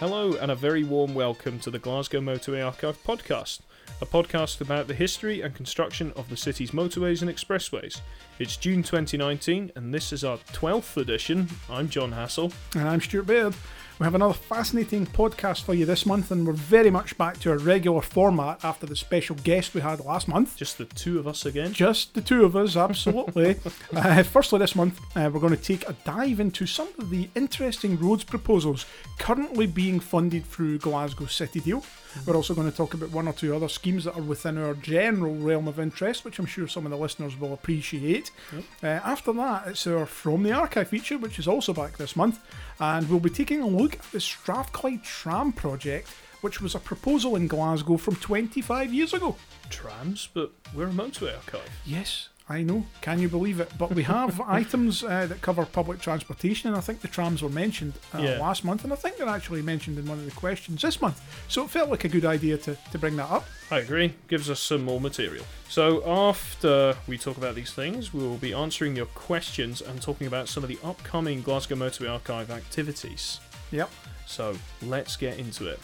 Hello, and a very warm welcome to the Glasgow Motorway Archive podcast, a podcast about the history and construction of the city's motorways and expressways. It's June 2019, and this is our 12th edition. I'm John Hassall. And I'm Stuart Baird. We have another fascinating podcast for you this month, and we're very much back to our regular format after the special guest we had last month. Just the two of us again. Just the two of us, absolutely. uh, firstly, this month, uh, we're going to take a dive into some of the interesting roads proposals currently being funded through Glasgow City Deal. We're also going to talk about one or two other schemes that are within our general realm of interest, which I'm sure some of the listeners will appreciate. Yep. Uh, after that, it's our From the Archive feature, which is also back this month, and we'll be taking a look at the Strathclyde Tram project, which was a proposal in Glasgow from 25 years ago. Trams, but we're a motorway archive. Yes, I know. Can you believe it? But we have items uh, that cover public transportation, and I think the trams were mentioned uh, Yeah. last month, and I think they're actually mentioned in one of the questions this month. So it felt like a good idea to, to bring that up. I agree. Gives us some more material. So after we talk about these things, we will be answering your questions and talking about some of the upcoming Glasgow Motorway Archive activities. Yep. So let's get into it.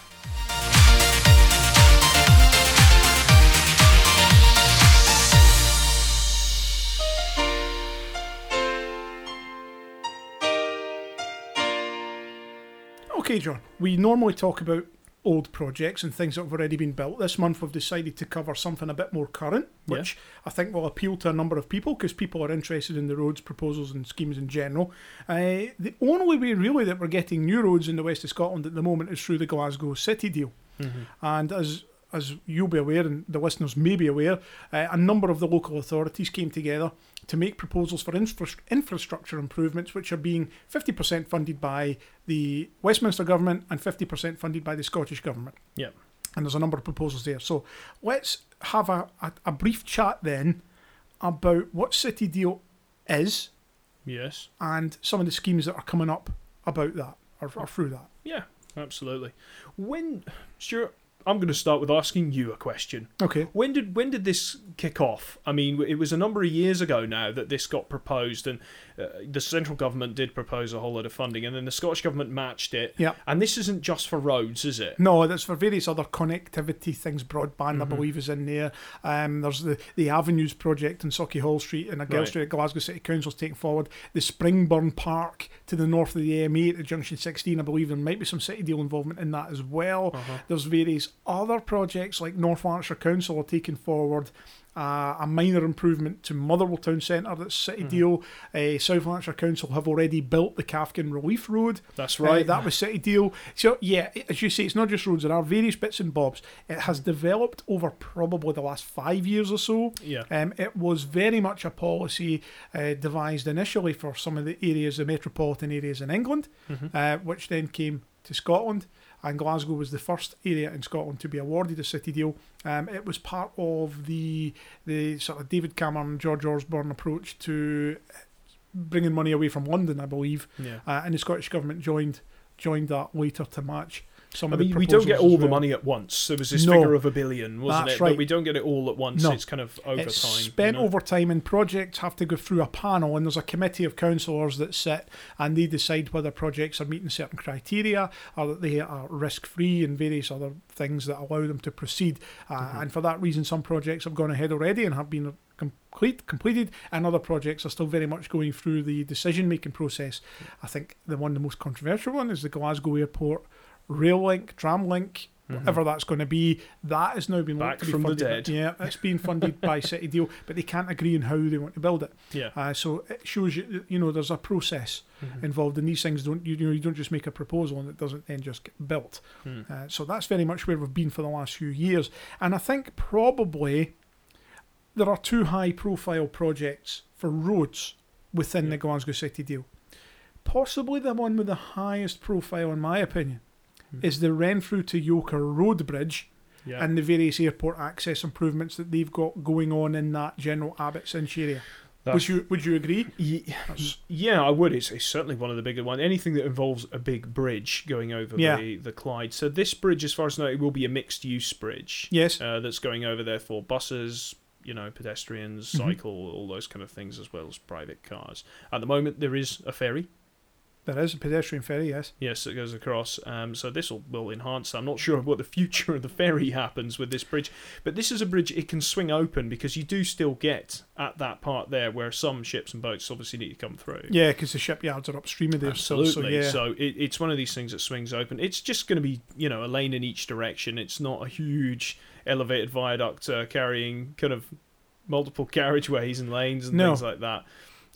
Okay, John. We normally talk about old projects and things that have already been built. This month we've decided to cover something a bit more current, Yeah. which I think will appeal to a number of people because people are interested in the roads proposals and schemes in general. Uh, the only way really that we're getting new roads in the west of Scotland at the moment is through the Glasgow City deal. And as as you'll be aware, and the listeners may be aware, uh, a number of the local authorities came together to make proposals for infra- infrastructure improvements, which are being 50% funded by the Westminster Government and 50% funded by the Scottish Government. Yeah. And there's a number of proposals there. So let's have a, a, a brief chat then about what City Deal is Yes. and some of the schemes that are coming up about that or, or through that. Yeah, absolutely. When Stuart, I'm going to start with asking you a question. Okay. When did when did this kick off? I mean, it was a number of years ago now that this got proposed, and uh, the central government did propose a whole lot of funding, and then the Scottish government matched it. Yeah. And this isn't just for roads, is it? No, that's for various other connectivity things. Broadband, I Mm-hmm. believe, is in there. Um, there's the, the Avenues project in Sauchiehall Street and Argyle Right. Street at Glasgow City Council's taking forward. The Springburn Park to the north of the M8 at the Junction 16, I believe there might be some City Deal involvement in that as well. Uh-huh. There's various other projects like North Lanarkshire Council are taking forward. Uh, a minor improvement to Motherwell Town Centre that's City Mm-hmm. Deal. Uh, South Lanarkshire Council have already built the Cathkin Relief Road. That's Uh, right. that was City Deal. So yeah, as you say, it's not just roads. There are various bits and bobs. It has developed over probably the last five years or so. yeah. Um, it was very much a policy uh, devised initially for some of the areas, the metropolitan areas in England, Mhm. uh, which then came to Scotland. And Glasgow was the first area in Scotland to be awarded a city deal. Um, it was part of the the sort of David Cameron, George Osborne approach to bringing money away from London, I believe Yeah. uh, and the Scottish government joined joined that later to match some I of the mean, we don't get all the well. money at once. There was this No. figure of a billion, wasn't it? right. But we don't get it all at once. No. It's kind of over It's time. you spent know? over time, and projects have to go through a panel, and there's a committee of councillors that sit and they decide whether projects are meeting certain criteria or that they are risk free and various other things that allow them to proceed. Uh, Mm-hmm. And for that reason, some projects have gone ahead already and have been complete completed, and other projects are still very much going through the decision making process. I think the one, the most controversial one, is the Glasgow Airport rail link, tram link. Whatever that's going to be, that has now been Mm-hmm. Back looked to be from the funded. dead. Yeah, it's being funded by City Deal, but they can't agree on how they want to build it. Yeah. Uh, so it shows you, you know, there's a process involved in these things. Don't you, you know? You don't just make a proposal and it doesn't then just get built. Hmm. Uh, so that's very much where we've been for the last few years, and I think probably there are two high-profile projects for roads within Yeah. the Glasgow City Deal. Possibly the one with the highest profile, in my opinion. Is the Renfrew to Yoker Road Bridge Yeah. and the various airport access improvements that they've got going on in that General Abbotsinch area. Would you Would you agree? Ye- Yeah, I would. It's, it's certainly one of the bigger ones. Anything that involves a big bridge going over Yeah. the, the Clyde. So this bridge, as far as I know, it will be a mixed use bridge. Yes. Uh, that's going over there for buses, you know, pedestrians, Mhm. cycle, all those kind of things, as well as private cars. At the moment, there is a ferry There is a pedestrian ferry, yes. Yes, it goes across. Um, so this will, will enhance. I'm not sure what the future of the ferry happens with this bridge, but this is a bridge it can swing open because you do still get at that part there where some ships and boats obviously need to come through. Yeah, because the shipyards are upstream of there. So, Absolutely. so yeah. So it, it's one of these things that swings open. It's just going to be, you know, a lane in each direction. It's not a huge elevated viaduct uh, carrying kind of multiple carriageways and lanes and No. things like that.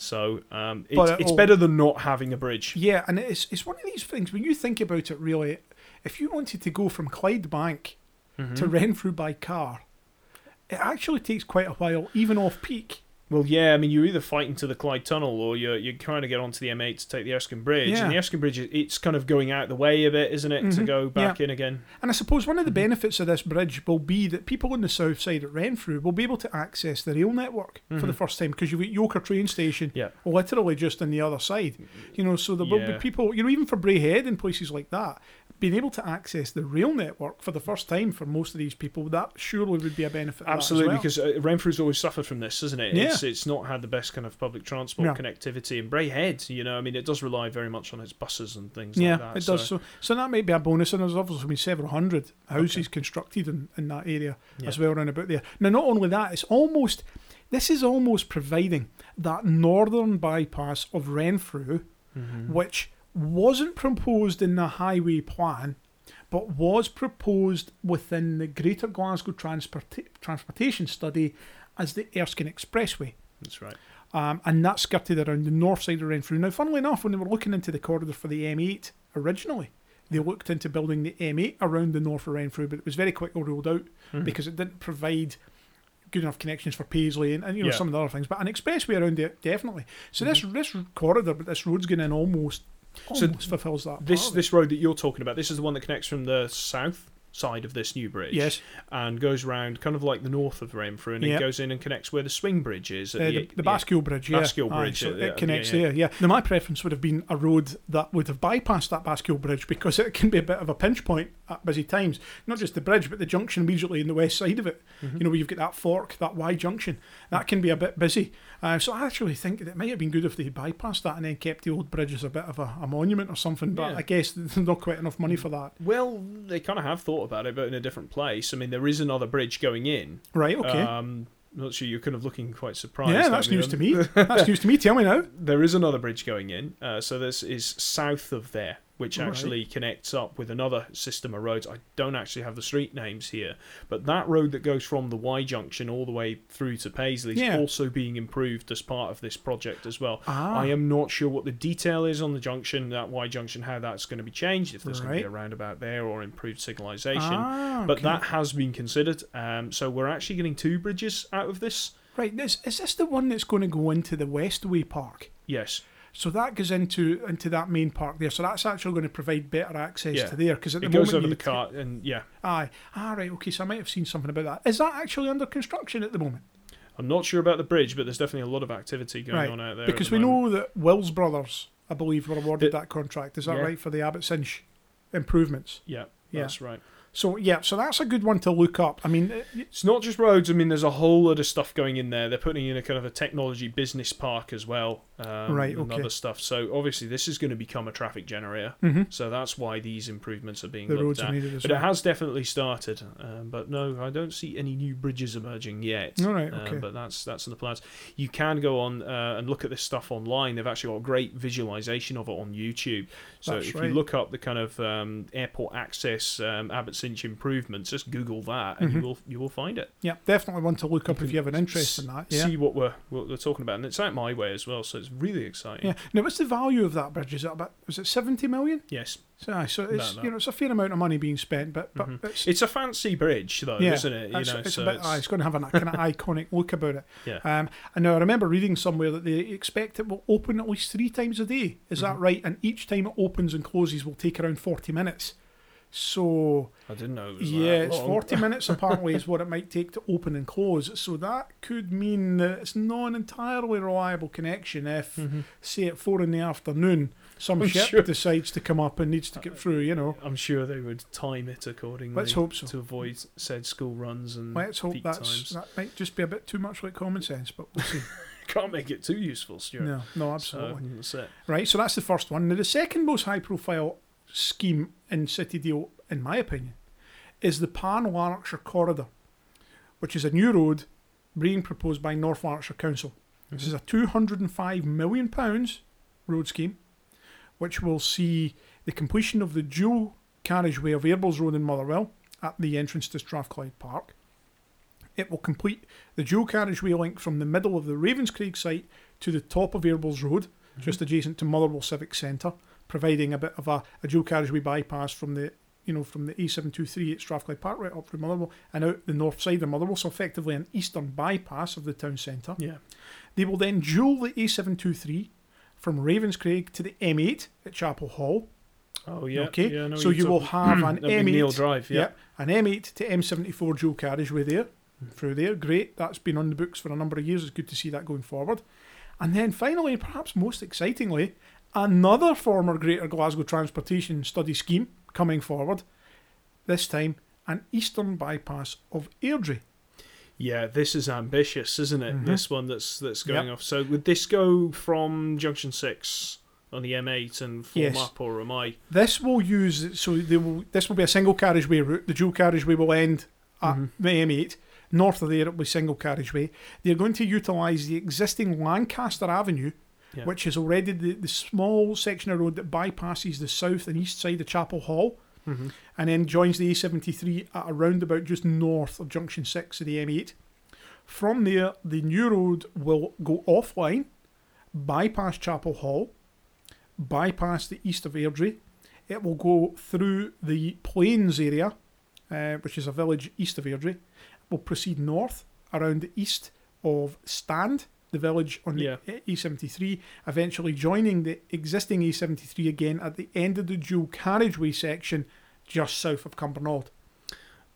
So um, it's, But it's it'll- better than not having a bridge. Yeah, and it's it's one of these things when you think about it. Really, if you wanted to go from Clydebank Mhm. to Renfrew by car, it actually takes quite a while, even off peak. Well, yeah, I mean, you're either fighting to the Clyde Tunnel or you're, you're trying to get onto the M8 to take the Erskine Bridge. Yeah. And the Erskine Bridge, it's kind of going out the way a bit, isn't it, to Mhm. go back in again? And I suppose one of the Mhm. benefits of this bridge will be that people on the south side at Renfrew will be able to access the rail network for the Mhm. first time because you've got Yoker train station Yeah. literally just on the other side. You know, so there will Yeah. be people, you know, even for Braehead and places like that, being able to access the rail network for the first time for most of these people, that surely would be a benefit. of that as Absolutely, well. because uh, Renfrew's always suffered from this, hasn't it? Yeah. It's, it's not had the best kind of public transport No. connectivity. And Braehead, you know, I mean, it does rely very much on its buses and things yeah, like that. it does. So, so that might be a bonus, and there's obviously been several hundred houses constructed in, in that area Yeah. as well around about there. Now, not only that, it's almost this is almost providing that northern bypass of Renfrew, Mhm. which wasn't proposed in the highway plan, but was proposed within the Greater Glasgow Transporta- Transportation Study as the Erskine Expressway. That's right. Um, and that skirted around the north side of Renfrew. Now, funnily enough, when they were looking into the corridor for the M8 originally, they looked into building the M8 around the north of Renfrew, but it was very quickly ruled out Mhm. because it didn't provide good enough connections for Paisley and, and you know Yeah. some of the other things. But an expressway around it definitely. So this this corridor, but this road's going in almost So almost fulfills that. This part this road that you're talking about, this is the one that connects from the south side of this new bridge. yes, And goes round kind of like the north of Renfrew and it goes in and connects where the swing bridge is. at uh, the, the yeah. Bascule Bridge, yeah, Aye, Bridge, so uh, it connects yeah, yeah. there. Yeah. Now my preference would have been a road that would have bypassed that Bascule Bridge because it can be a bit of a pinch point at busy times. Not just the bridge, but the junction immediately in the west side of it. Mhm. You know, where you've got that fork, that Y junction. That can be a bit busy. Uh, so I actually think that it might have been good if they bypassed that and then kept the old bridge as a bit of a, a monument or something. But Yeah. I guess there's not quite enough money for that. Well, they kind of have thought about it, but in a different place. I mean, there is another bridge going in. Right? Okay. Um, I'm not sure you're kind of looking quite surprised. yeah, that's news to me. That's news to me. Tell me now. There is another bridge going in. Uh, so this is south of there, which Right. actually connects up with another system of roads. I don't actually have the street names here, but that road that goes from the Y junction all the way through to Paisley is Yeah. also being improved as part of this project as well. Ah, I am not sure what the detail is on the junction, that Y junction, how that's going to be changed, if there's going to be a roundabout there or improved signalisation. Ah, But that has been considered. Um, so we're actually getting two bridges out of this. right. Is, is this the one that's going to go into the Westway Park? Yes. So that goes into into that main park there. So that's actually going to provide better access Yeah. to there because at the It goes moment over the cart, and yeah, Aye. Ah, right. Okay. So I might have seen something about that. Is that actually under construction at the moment? I'm not sure about the bridge, but there's definitely a lot of activity going Right, on out there. because at we moment. know that Wills Brothers, I believe, were awarded The- that contract. Is that Yeah. right for the Abbotsinch improvements? Yeah, Yeah. that's right. So yeah. So that's a good one to look up. I mean, it- It's not just roads. I mean, there's a whole lot of stuff going in there. They're putting in a kind of a technology business park as well, um, Right, And other stuff. So obviously, this is going to become a traffic generator. mhm, So that's why these improvements are being the looked at. are needed as But it has definitely started. Um, but no, I don't see any new bridges emerging yet. All right, Um, but that's that's in the plans. You can go on uh, and look at this stuff online. They've actually got a great visualization of it on YouTube. So That's if right. you look up the kind of um, airport access um, Cinch improvements, just Google that and Mhm. you will you will find it. Yeah, definitely one to look up You if you have an interest in that. Yeah. See what we're what we're talking about, and it's out my way as well. So it's really exciting. Yeah. Now, what's the value of that bridge? Is it about? Was it seventy million? Yes, So, so it's No, no. you know it's a fair amount of money being spent, but but Mhm. it's it's a fancy bridge though, Yeah, isn't it? You That's- know, it's so a bit, it's- it's going to have an kind of iconic look about it. Yeah. Um, and now I remember reading somewhere that they expect it will open at least three times a day. Is that Mhm. right? And each time it opens and closes will take around forty minutes. So I didn't know. It was yeah, it's forty minutes apparently is what it might take to open and close. So that could mean that it's not an entirely reliable connection if, Mhm. say, at four in the afternoon, some I'm ship sure. decides to come up and needs to get through. You know, I'm sure they would time it accordingly. Let's hope so. to avoid said school runs and let's hope peak that's times. that might just be a bit too much like common sense, but we'll see. Can't make it too useful, Stuart. no, no, So, absolutely. it. Right, so that's the first one. Now, the second most high profile scheme in City Deal, in my opinion, is the Pan Lanarkshire Corridor, which is a new road being proposed by North Lanarkshire Council. This is a £205 million road scheme, which will see the completion of the dual carriageway of Airbles Road in Motherwell at the entrance to Strathclyde Park. It will complete the dual carriageway link from the middle of the Ravenscraig site to the top of Airbles Road, just adjacent to Motherwell Civic Centre, providing a bit of a, a dual carriageway bypass from the you know from the A723 at Strathclyde Park right up through Motherwell and out the north side of Motherwell, so effectively an eastern bypass of the town centre. Yeah. They will then dual the A723 from Ravenscraig to the M8 at Chapelhall. Oh yeah. okay, Yeah, know so you will have an That'd be Neil M8, Drive. Yeah. an M8 to M74 dual carriageway there Hmm. through there. Great, that's been on the books for a number of years. It's good to see that going forward. And then finally, perhaps most excitingly, another former Greater Glasgow Transportation Study scheme coming forward. This time, an eastern bypass of Airdrie. Yeah, this is ambitious, isn't it? Mhm. This one that's that's going Yep. off. So would this go from Junction Six on the M8 and form Yes. up, or am I? This will use so they will. This will be a single carriageway route. The dual carriageway will end at Mhm. the M8. North of there, it will be single carriageway. They're going to utilise the existing Lancaster Avenue, Yeah. which is already the, the small section of road that bypasses the south and east side of Chapelhall, Mm-hmm. and then joins the A73 at a roundabout just north of Junction 6 of the M8. From there, the new road will go offline, bypass Chapelhall, bypass the east of Airdrie. It will go through the Plains area, uh, which is a village east of Airdrie. It Will proceed north around the east of Stand, the village on the Yeah. A73, eventually joining the existing A73 again at the end of the dual carriageway section just south of Cumbernauld.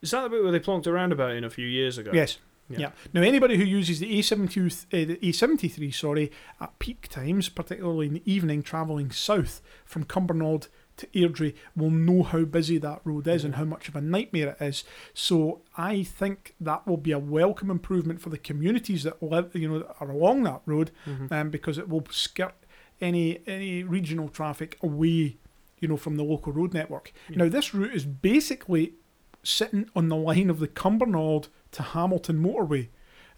Is that the bit where they plonked a roundabout in a few years ago? Yes. Yeah. Yeah. Now, anybody who uses the A72, uh, the A73, sorry, at peak times, particularly in the evening, travelling south from Cumbernauld to Airdrie, will know how busy that road is and how much of a nightmare it is. So, I think that will be a welcome improvement for the communities that live, you know, are along that road, Mhm. um, because it will skirt any any regional traffic away, you know, from the local road network. Yeah. Now, this route is basically sitting on the line of the Cumbernauld to Hamilton motorway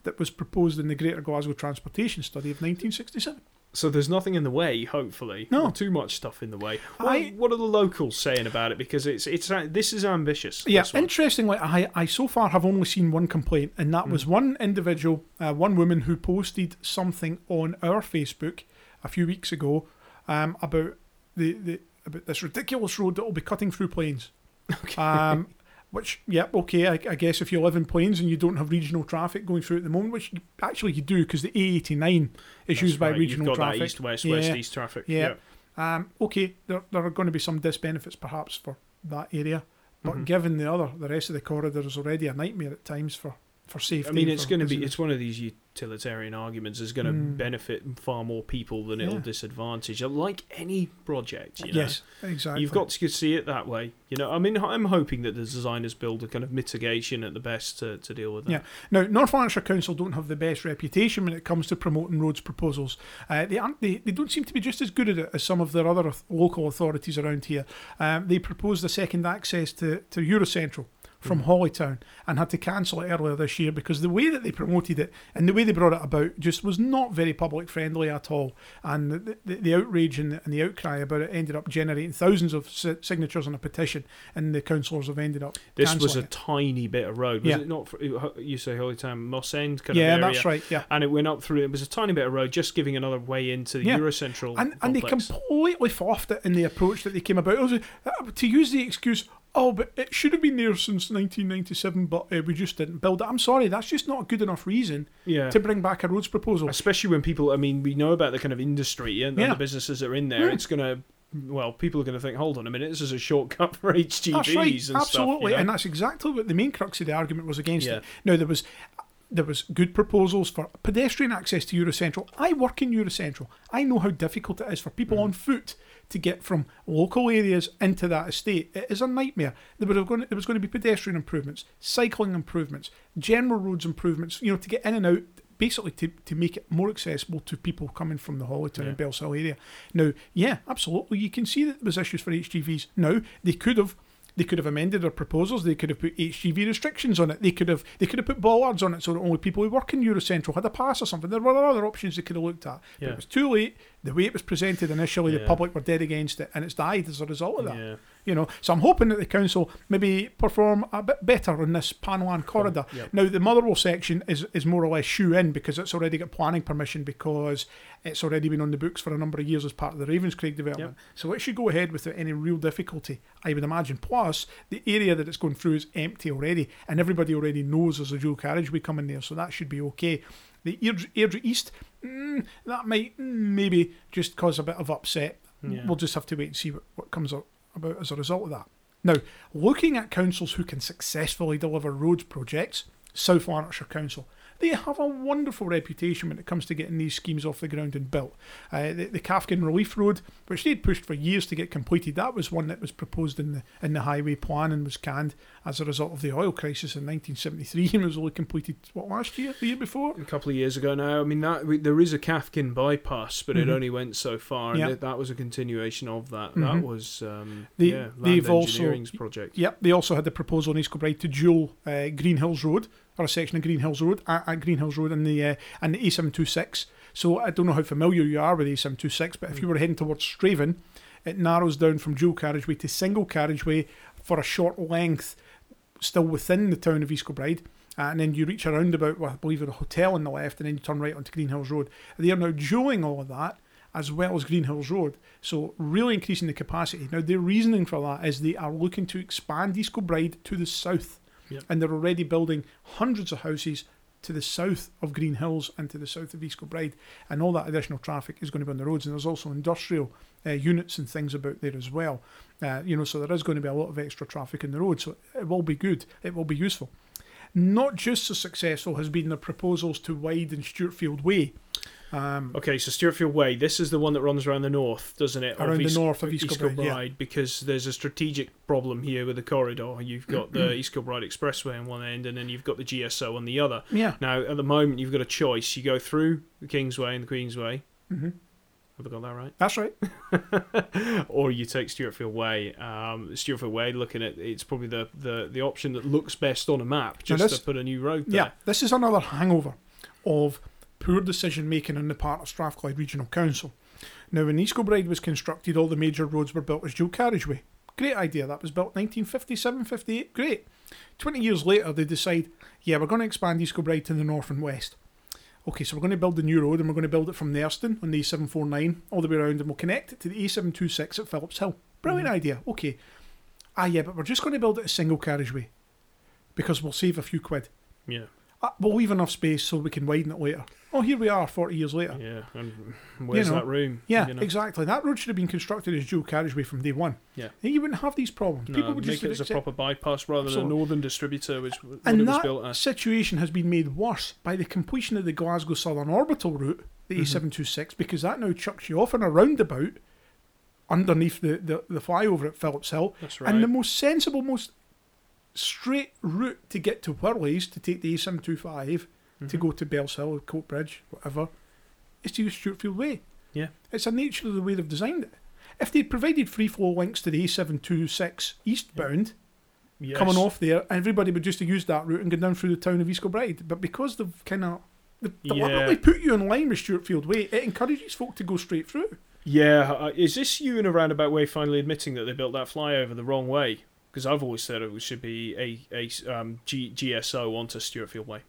that was proposed in the Greater Glasgow Transportation Study of 1967. So there's nothing in the way, hopefully. No. Not too much stuff in the way. What, I- what are the locals saying about it? Because it's it's uh, this is ambitious. Yeah, this one. interestingly, I, I so far have only seen one complaint, and that was Mm. one individual, uh, one woman who posted something on our Facebook a few weeks ago um, about the, the about this ridiculous road that will be cutting through plains. Okay. Um, which, yeah, okay, I, I guess if you live in plains and you don't have regional traffic going through at the moment, which you, actually you do because the A89 is That's used by right, regional You've got traffic. east west west Yeah. east traffic. Yeah. Um, okay, there, there are going to be some disbenefits perhaps for that area, but Mhm. given the other, the rest of the corridor is already a nightmare at times for, for safety. I mean, it's going to be it's one of these utilitarian arguments is going to Mm. benefit far more people than it'll disadvantage. Like any project, you know. yes, exactly. You've got to see it that way. You know, I mean, I'm hoping that the designers build a kind of mitigation at the best to, to deal with that. Yeah. Now, North Lanarkshire Council don't have the best reputation when it comes to promoting roads proposals. Uh, they aren't. They, they don't seem to be just as good at it as some of their other local authorities around here. Um, they proposed a second access to to Eurocentral from Mhm. Holytown and had to cancel it earlier this year because the way that they promoted it and the way they brought it about just was not very public friendly at all. And the, the, the outrage and the, and the outcry about it ended up generating thousands of si- signatures on a petition, and the councillors have ended up. This was a it. tiny bit of road, was Yeah. it not? For, you say Holytown, Moss End kind yeah, of area. that's right. Yeah. And it went up through. It was a tiny bit of road, just giving another way into the Yeah. Eurocentral and and they completely fluffed it in the approach that they came about. Was, uh, to use the excuse, oh, but it should have been there since 1997, but uh, we just didn't build it. I'm sorry, that's just not a good enough reason yeah. to bring back a roads proposal. Especially when people, I mean, we know about the kind of industry and, Yeah. the businesses that are in there. Yeah. It's going to, well, people are going to think, hold on a minute, this is a shortcut for HGVs That's right, and absolutely, stuff. you know? and that's exactly what the main crux of the argument was against Yeah. it. Now there was. there was good proposals for pedestrian access to Eurocentral. I work in Eurocentral. I know how difficult it is for people on foot to get from local areas into that estate. It is a nightmare. There, would have gone, there was going to be pedestrian improvements, cycling improvements, general roads improvements, you know, to get in and out, basically to, to make it more accessible to people coming from the Holytown Yeah. and Bellshill area. Now, yeah, absolutely. You can see that there was issues for HGVs. Now, they could have they could have amended their proposals. They could have put HGV restrictions on it. They could have they could have put bollards on it so that only people who work in Eurocentral had a pass or something. There were other options they could have looked at. But Yeah. it was too late. The way it was presented initially, the public were dead against it, and it's died as a result of that. Yeah. You know, so I'm hoping that the council maybe perform a bit better on this Panwan corridor. Yep. Now, the Motherwell section is, is more or less shoe in because it's already got planning permission because it's already been on the books for a number of years as part of the Ravenscraig development. So it should go ahead without any real difficulty, I would imagine. Plus, the area that it's going through is empty already, and everybody already knows there's a dual carriageway coming there, so that should be okay. The Airdrie, Airdrie East, mm, that might mm, maybe just cause a bit of upset. Yeah. We'll just have to wait and see what, what comes up about as a result of that. Now, looking at councils who can successfully deliver roads projects, South Lanarkshire Council. They have a wonderful reputation when it comes to getting these schemes off the ground and built. Uh, the, the Cathkin Relief Road, which they'd pushed for years to get completed, that was one that was proposed in the in the highway plan and was canned as a result of the oil crisis in 1973 and was only completed what last year, the year before. a couple of years ago now. I mean, that we, there is a Cathkin bypass, but it Mhm. only went so far, and Yeah. that, that was a continuation of that. Mhm. That was um, They- yeah, land they've also- project. Yep, they also had the proposal in East Kilbride to dual uh, Greenhills Road, or a section of Greenhills Road, at, at Greenhills Road and the uh, and the A726. So I don't know how familiar you are with A726, but if you were heading towards Strathaven, it narrows down from dual carriageway to single carriageway for a short length, still within the town of East Kilbride. Uh, and then you reach a roundabout with, I believe, a hotel on the left, and then you turn right onto Greenhills Road. They are now dualling all of that as well as Greenhills Road. So really increasing the capacity. Now the reasoning for that is they are looking to expand East Kilbride to the south. Yep. And they're already building hundreds of houses to the south of Greenhills and to the south of East Kilbride. And all that additional traffic is going to be on the roads. And there's also industrial uh, units and things about there as well. Uh, you know, so there is going to be a lot of extra traffic in the road. So it will be good. It will be useful. Not just as successful has been the proposals to widen Stewartfield Way. Um, Okay, so Stewartfield Way, this is the one that runs around the north, doesn't it? Around the north of East Kilbride, yeah. because there's a strategic problem here with the corridor. You've got the Mm-hmm. East Kilbride Expressway on one end, and then you've got the GSO on the other. yeah. Now, at the moment, you've got a choice. You go through the Kingsway and the Queensway. hmm Have I got that right? That's right. or you take Stewartfield Way. Um, Stewartfield Way, looking at it's probably the, the, the option that looks best on a map, just this- to put a new road there. Yeah, this is another hangover of poor decision making on the part of Strathclyde Regional Council. Now, when East Kilbride was constructed, all the major roads were built as dual carriageway. Great idea. That was built 1957 58. Great. 20 years later, they decide, yeah, we're going to expand East Kilbride to the north and west. Okay, so we're going to build the new road and we're going to build it from Nerston on the A749 all the way around and we'll connect it to the A726 at Philipshill. Brilliant idea. Okay. Ah, yeah, but we're just going to build it as single carriageway because we'll save a few quid. Yeah, Uh, we'll leave enough space so we can widen it later. Oh, here we are, 40 years later. yeah. And where's know, that room? Yeah, you know? exactly. That road should have been constructed as dual carriageway from day one. Yeah. Then you wouldn't have these problems. No, People would make just it as a proper bypass rather than a northern distributor, which And it was that built as. situation has been made worse by the completion of the Glasgow Southern Orbital route, the Mhm. A726, because that now chucks you off in a roundabout underneath the, the, the flyover at Philipshill. That's right. And the most sensible, most straight route to get to Whirlies, to take the A725, to Mhm. go to Bellshill, or Coatbridge, whatever, is to use Stewartfield Way. Yeah. It's a nature of the way they've designed it. If they'd provided free flow links to the A726 eastbound, Yes. coming off there, everybody would just have used that route and go down through the town of East Kilbride. But because they've kind of Yeah. deliberately put you in line with Stewartfield Way, it encourages folk to go straight through. Yeah, uh, is this you in a roundabout way finally admitting that they built that flyover the wrong way? Because I've always said it should be a, a um, G, GSO onto Stewartfield Way.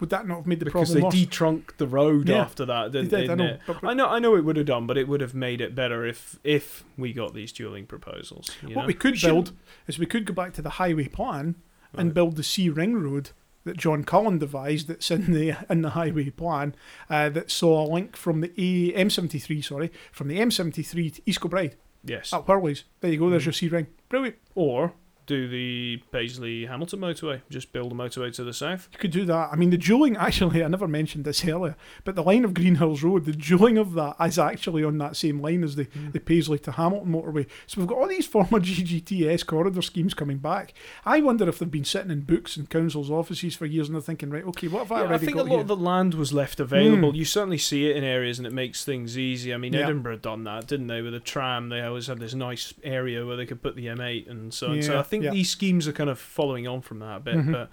Would that not have made the because problem they worse? detrunked the road Yeah, after that, They didn't, did, I didn't know. it? But, but I know, I know it would have done, but it would have made it better if if we got these dualling proposals. you what know? we could shouldn't- build is we could go back to the highway plan and Right. build the C ring road that John Cullen devised. That's in the in the highway plan. Uh, that saw a link from the A M73, sorry, from the M73 to East Kilbride yes, at Whirlies. There you go. Mm. There's your C ring. Brilliant. or do the Paisley Hamilton motorway. Just build a motorway to the south. You could do that. I mean, the dualling, actually, I never mentioned this earlier, but the line of Greenhills Road, the dualling of that is actually on that same line as the, Mm. the Paisley to Hamilton motorway. So we've got all these former GGTS corridor schemes coming back. I wonder if they've been sitting in books and councils' offices for years and they're thinking, right, okay, what have I Yeah, I already think a lot here? of the land was left available. Mm. You certainly see it in areas, and it makes things easy. I mean, Yeah. Edinburgh done that, didn't they? With a tram, they always had this nice area where they could put the M8 and so on. So I think yeah. these schemes are kind of following on from that a bit. Mhm. But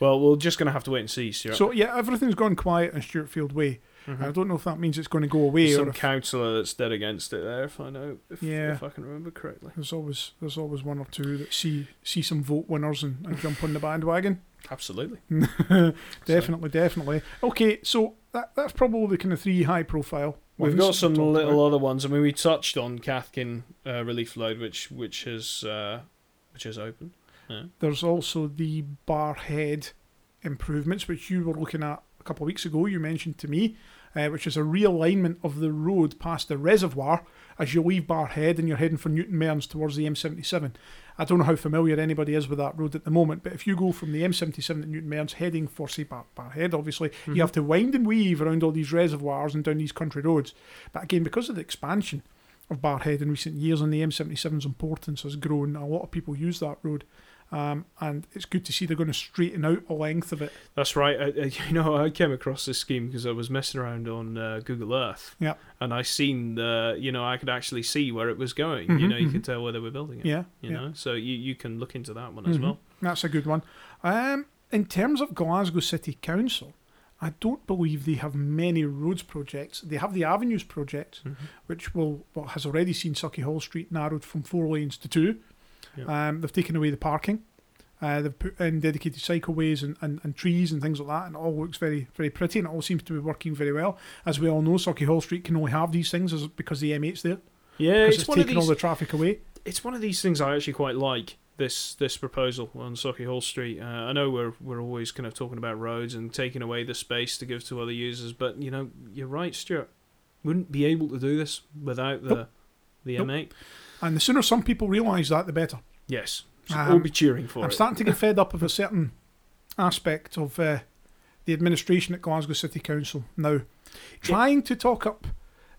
well, we're just going to have to wait and see. Stuart. So, yeah, everything's gone quiet in Stewartfield Way. Mhm. I don't know if that means it's going to go away some or if councillor that's dead against it there, if I know, if, Yeah. if I can remember correctly. there's always there's always one or two that see see some vote winners and, and jump on the bandwagon. Absolutely. definitely, definitely. Okay, so that, that's probably the kind of three high profile. We've got some little about. other ones. I mean, we touched on Cathkin uh, relief load, which which has uh, which has opened. There's also the Barrhead improvements, which you were looking at a couple of weeks ago. You mentioned to me, uh, which is a realignment of the road past the reservoir as you leave Barrhead and you're heading for Newton Mearns towards the M77. I don't know how familiar anybody is with that road at the moment, but if you go from the M77 at Newton Mearns heading for, say, Bar- Barrhead, obviously, Mhm. you have to wind and weave around all these reservoirs and down these country roads. But again, because of the expansion of Barrhead in recent years and the M77's importance has grown, a lot of people use that road. Um, and it's good to see they're going to straighten out the length of it. That's right. I, you know, I came across this scheme because I was messing around on uh, Google Earth. Yeah. And I seen the, you know, I could actually see where it was going. You Mhm, know, you mhm. could tell where they were building it. Yeah, You yeah. know, so you, you can look into that one as Mhm. well. That's a good one. Um, in terms of Glasgow City Council, I don't believe they have many roads projects. They have the Avenues project, Mhm. which will well, has already seen Sauchiehall Street narrowed from four lanes to two. Yeah. Um, they've taken away the parking. Uh, they've put in dedicated cycleways and, and, and trees and things like that, and it all looks very very pretty, and it all seems to be working very well. As we all know, Sauchiehall Street can only have these things because the M8's there, Yeah, it's, it's, taking all the traffic away. It's one of these things I actually quite like. This this proposal on Sauchiehall Street. Uh, I know we're we're always kind of talking about roads and taking away the space to give to other users, but you know you're right, Stuart. Wouldn't be able to do this without the Nope. the Nope. M8. And the sooner some people realise that, the better. Yes, should Um, all be cheering for I'm it. starting to get fed up of a certain aspect of uh, the administration at Glasgow City Council now, trying to talk up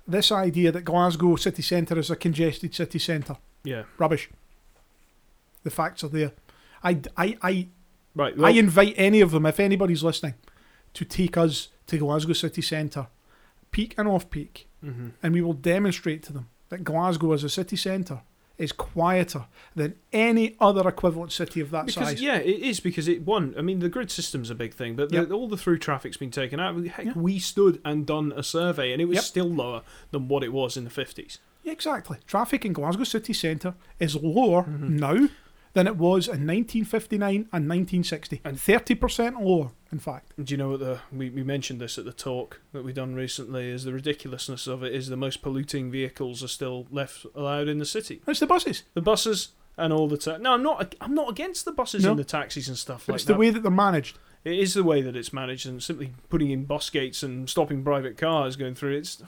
this idea that Glasgow city centre is a congested city centre. yeah, Rubbish. The facts are there. I, I, I, right. I invite any of them, if anybody's listening, to take us to Glasgow city centre, peak and off peak, mhm. and we will demonstrate to them that Glasgow as a city centre is quieter than any other equivalent city of that Because size. yeah, it is because it one. I mean, the grid system's a big thing, but the, Yep. all the through traffic's been taken out. Heck, we stood and done a survey, and it was Yep. still lower than what it was in the fifties. Yeah, exactly. Traffic in Glasgow city centre is lower Mhm. now than it was in 1959 and 1960. And- 30% lower, in fact. Do you know what the we, we mentioned this at the talk that we done recently? Is the ridiculousness of it is the most polluting vehicles are still left allowed in the city. It's the buses. The buses and all the ta- no, I'm not. I'm not against the buses No. and the taxis and stuff But like it's the way that they're managed. it is the way that it's managed, and simply putting in bus gates and stopping private cars going through. It's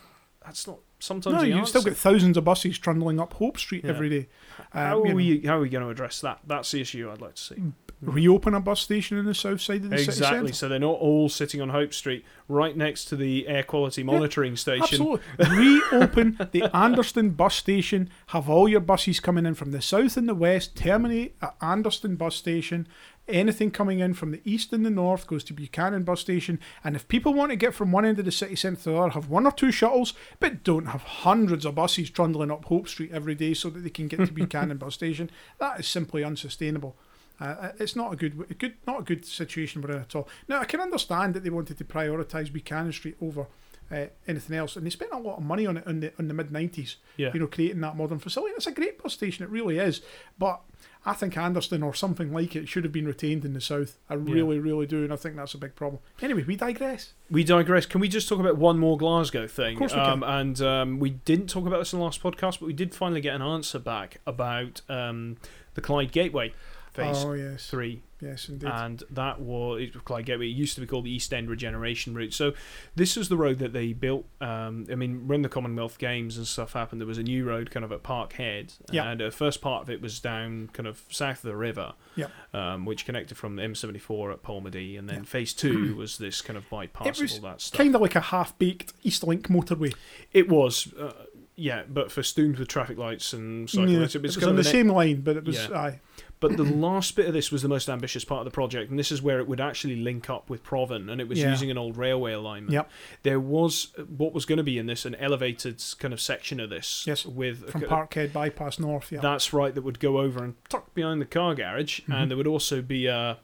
that's not sometimes. no, you still get thousands of buses trundling up Hope Street Yeah. every day. How Um, are you know, we? How are we going to address that? That's the issue I'd like to see. reopen a bus station in the south side of the city Exactly. So they're not all sitting on Hope Street, right next to the air quality monitoring station. Absolutely. Reopen the Anderston bus station. Have all your buses coming in from the south and the west. Terminate at Anderston bus station. Anything coming in from the east and the north goes to Buchanan bus station. And if people want to get from one end of the city centre to the other, have one or two shuttles, but don't have hundreds of buses trundling up Hope Street every day so that they can get to Buchanan bus station. That is simply unsustainable. Uh, it's not a good, good, not a good situation we're in at all. Now I can understand that they wanted to prioritise Buchanan Street over uh, anything else, and they spent a lot of money on it in the in the mid nineties. Yeah. You know, creating that modern facility. It's a great bus station, it really is. But I think Anderston or something like it should have been retained in the south. I really, really do, and I think that's a big problem. Anyway, we digress. We digress. Can we just talk about one more Glasgow thing? Of course we um, can. And um, we didn't talk about this in the last podcast, but we did finally get an answer back about um, the Clyde Gateway. Phase oh yes, three, yes indeed. and that was it, was like it used to be called the East End Regeneration Route. So this was the road that they built. Um, I mean, when the Commonwealth Games and stuff happened, there was a new road kind of at Parkhead, Yeah. and the first part of it was down kind of south of the river, Yeah. um, which connected from the M74 at Polmadie, and then Yeah. phase two was this kind of bypass it was all that stuff. kind of like a half-baked Eastlink motorway. It was. Uh, yeah, but festooned with traffic lights and cyclists. Yeah, it it was was kind on of the an same line, but it was Yeah. aye. But the last bit of this was the most ambitious part of the project, and this is where it would actually link up with Provan, and it was Yeah. using an old railway alignment. Yep. There was what was going to be in this an elevated kind of section of this. Yes, With from a- Parkhead bypass north. Yeah, That's right. That would go over and tuck behind the car garage, Mhm. and there would also be a.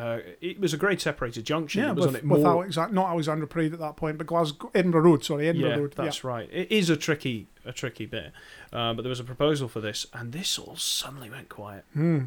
Uh, it was a grade separated junction. yeah, wasn't with, it? with More- Alexand- not Alexandra Parade at that point, but Glasgow, Edinburgh Road. Sorry, Edinburgh yeah, Road. that's right. It is a tricky, a tricky bit, uh, but there was a proposal for this, and this all suddenly went quiet. yeah. Hmm.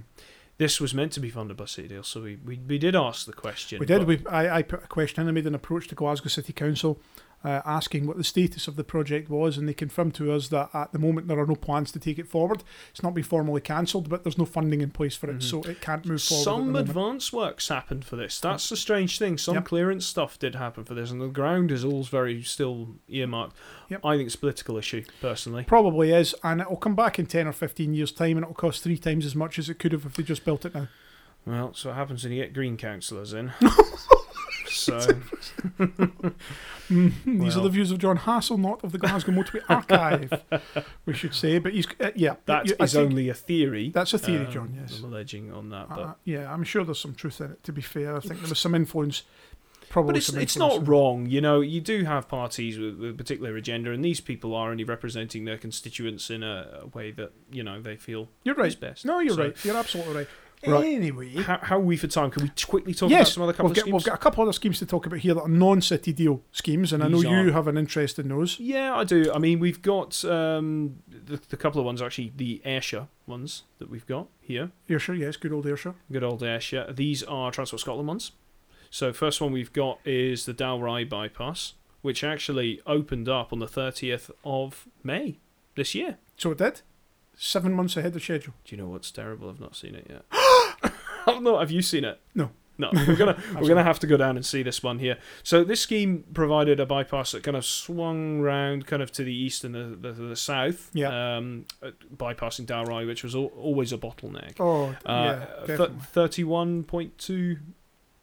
This was meant to be funded by City Deal, so we, we, we did ask the question. We did. but- We, I, I put a question in. I made an approach to Glasgow City Council uh, asking what the status of the project was, and they confirmed to us that at the moment there are no plans to take it forward. It's not been formally cancelled, but there's no funding in place for it, Mhm. so it can't move forward. Some advance works happened for this. That's the strange thing. Some Yep. clearance stuff did happen for this, and the ground is all very still earmarked. Yep. I think it's a political issue, personally. Probably is, and it'll come back in 10 or 15 years' time, and it'll cost three times as much as it could have if they just built it now. Well, so what happens when you get green councillors in? so Mhm, These are the views of John Hassall, not of the Glasgow Motorway Archive, we should say. But he's, uh, yeah, that you- is only a theory. That's a theory, um, John, yes. I'm alleging on that, but Uh, yeah, I'm sure there's some truth in it, to be fair. I think there was some influence, probably But it's it's not wrong, you know. You do have parties with, with a particular agenda, and these people are only representing their constituents in a, a way that you know they feel You're is right. best. No, you're So, right. You're absolutely right. Right. Anyway, How, how are we for time? Can we quickly talk about some other couple of got, we've got a couple of other schemes to talk about here that are non-city deal schemes, and I know These you have an interest in those. Yeah, I do. I mean, we've got um, the, the couple of ones actually, the Ayrshire ones that we've got here. Ayrshire, yes, good old Ayrshire. Good old Ayrshire. These are Transport Scotland ones. So first one we've got is the Dalry bypass, which actually opened up on the 30th of May this year. So it did. Seven months ahead of schedule. Do you know what's terrible? I've not seen it yet. oh no, have you seen it? No. No, we're gonna we're gonna have to go down and see this one here. So this scheme provided a bypass that kind of swung round, kind of to the east and the the, the south. Yeah. Um, bypassing Dalry, which was al- always a bottleneck. Oh, Uh, yeah, thirty-one point two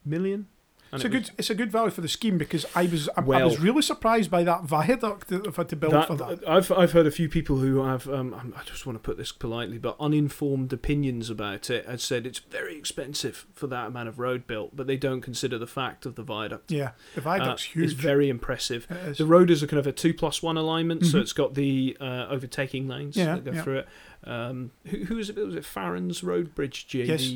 million. And It's a was- good. It's a good value for the scheme because I was I, I was really surprised by that viaduct that they've had to build That- for that. I've I've heard a few people who have um, I'm- just want to put this politely, but uninformed opinions about it have said it's very expensive for that amount of road built, but they don't consider the fact of the viaduct. Yeah, the Uh, viaduct's huge. It's very impressive. It. The road is a kind of a two plus one alignment, so Mhm. it's got the uh, overtaking lanes Yeah, that go yeah. through it. Um, who, who was it? Was it Farrans Roadbridge JV? Yes.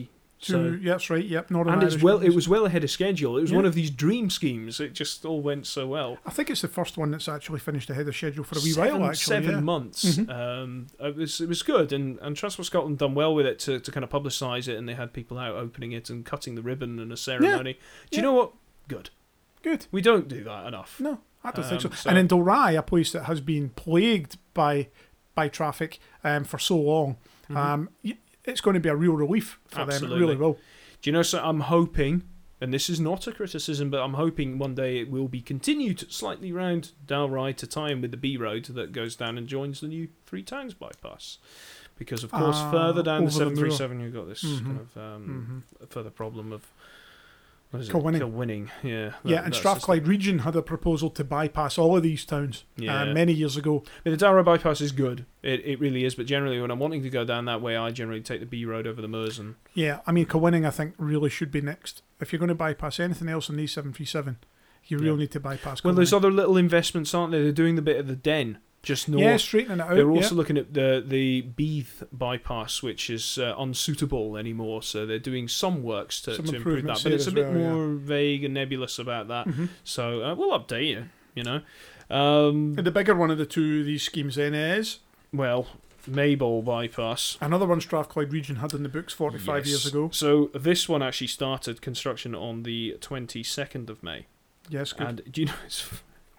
So- yeah, that's right. Yep, Northern and it's Irish well. It was well ahead of schedule. It was Yeah. one of these dream schemes. It just all went so well. I think it's the first one that's actually finished ahead of schedule for a wee seven, while. Actually, seven yeah. months. Mhm. Um, it was it was good, and and Transport Scotland done well with it to, to kind of publicise it, and they had people out opening it and cutting the ribbon and a ceremony. Do Yeah. you know what? Good. Good. We don't do that enough. No, I don't think so. Um, so- And in Dalry, a place that has been plagued by by traffic um, for so long, Mhm. um, it's going to be a real relief for them. It Absolutely. really will. Do you know? So I'm hoping, and this is not a criticism, but I'm hoping one day it will be continued slightly round Dalry to tie in with the B road that goes down and joins the new Three Towns bypass. Because of course, Ah, further down the seven three seven, you've got this Mhm. kind of um, Mhm. further problem of Kilwinning. it? Kilwinning. Yeah. that- yeah, and Strathclyde region had a proposal to bypass all of these towns Yeah. uh, many years ago. Mean, the Dalry bypass is good. It it really is. But generally, when I'm wanting to go down that way, I generally take the B road over the moors and Yeah, I mean, Kilwinning, I think, really should be next. If you're going to bypass anything else on the A737, you really Yeah. need to bypass well, there's other little investments, aren't there? They're doing the bit of the Den just north. Yeah, straightening it out. They're yeah. also looking at the the Beith bypass, which is uh, unsuitable anymore. So they're doing some works to, Some to improve that, but it's a bit well, yeah. more vague and nebulous about that. Mhm. So uh, we'll update you. You know, um, And the bigger one of the two of these schemes then is well, Maybole bypass. another one Strathclyde region had in the books 45 years ago. So this one actually started construction on the 22nd of May. Yes, good. And do you know, it's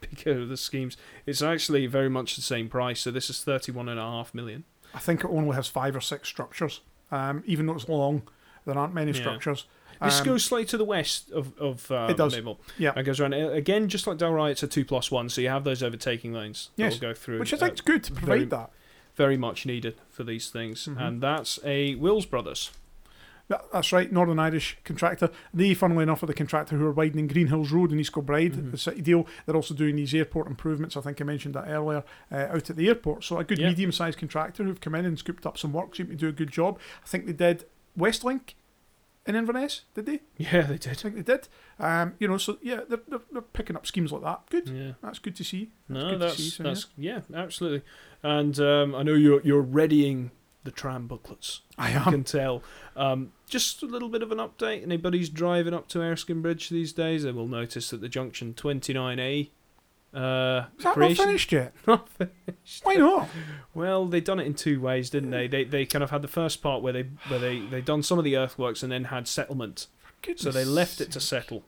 because of the schemes, it's actually very much the same price. So this is thirty-one and a half million. I think it only has five or six structures, um, even though it's long. There aren't many Yeah. structures. This Um, goes slightly to the west of of uh, It does. Maybole. Yeah. It goes around Uh, again, just like Dalry. It's a two plus one, so you have those overtaking lanes that Yes. will go through. which I uh, think is good to provide very- that. very much needed for these things, Mhm. and that's a Wills Brothers. That- That's right, Northern Irish contractor. They, funnily enough, are the contractor who are widening Greenhills Road in East Kilbride, Mhm. the city deal. They're also doing these airport improvements. I think I mentioned that earlier uh, out at the airport. So a good Yeah. medium-sized contractor who've come in and scooped up some work, seem to do a good job. I think they did Westlink in Inverness, did they? Yeah, they did. I think they did. Um, you know, so yeah, they're, they're, they're picking up schemes like that. Good. Yeah. That's good to see. That's No, good to that's see, so, that's yeah. absolutely. And um, I know you're you're readying the tram booklets. I am. can tell. Um, just a little bit of an update. Anybody's driving up to Erskine Bridge these days, they will notice that the junction 29A uh, Is that not finished yet? not finished. Why not? Well, they done it in two ways, didn't they? They they kind of had the first part where they where they they done some of the earthworks and then had settlement. So they left it to settle.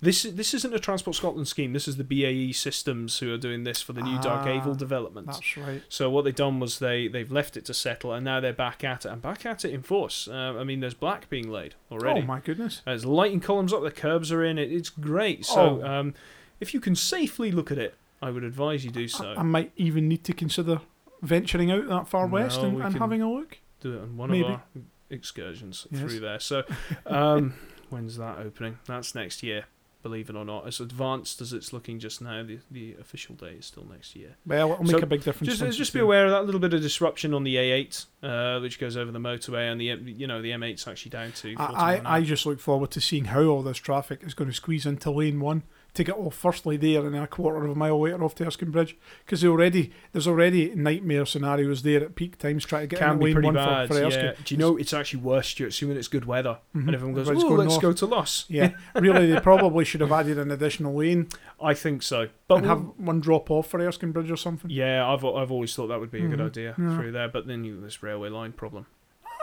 This this isn't a Transport Scotland scheme. This is the BAE Systems who are doing this for the new Dark Ah, Aval development. That's right. So what they've done was they they've left it to settle, and now they're back at it and back at it in force. Uh, I mean, there's black being laid already. Oh my goodness. There's lighting columns up. The curbs are in. It, it's great. So Oh. um, if you can safely look at it, I would advise you do so. I might even need to consider venturing out that far west and, we and having a look. do it on one Maybe. of our excursions Yes. through there. So, um, when's that opening? That's next year. Believe it or not, as advanced as it's looking just now, the the official date is still next year. Well, it'll So, make a big difference. Just just be aware of that little bit of disruption on the A8, uh, which goes over the motorway, and the you know the M8's actually down to. I, I. I just look forward to seeing how all this traffic is going to squeeze into lane one to get off firstly there and then a quarter of a mile later off to Erskine Bridge because already there's already nightmare scenarios there at peak times trying to get can into be lane pretty one bad. for, for yeah. Erskine. Do you know it's actually worse, Stuart, assuming it's good weather, Mhm. and everyone goes, "Oh, let's north." go to Luss." Yeah, really, they probably should have added an additional lane I think so, but and have one drop off for Erskine Bridge or something. yeah, I've I've always thought that would be a good Mhm. idea Yeah. through there, but then you this railway line problem.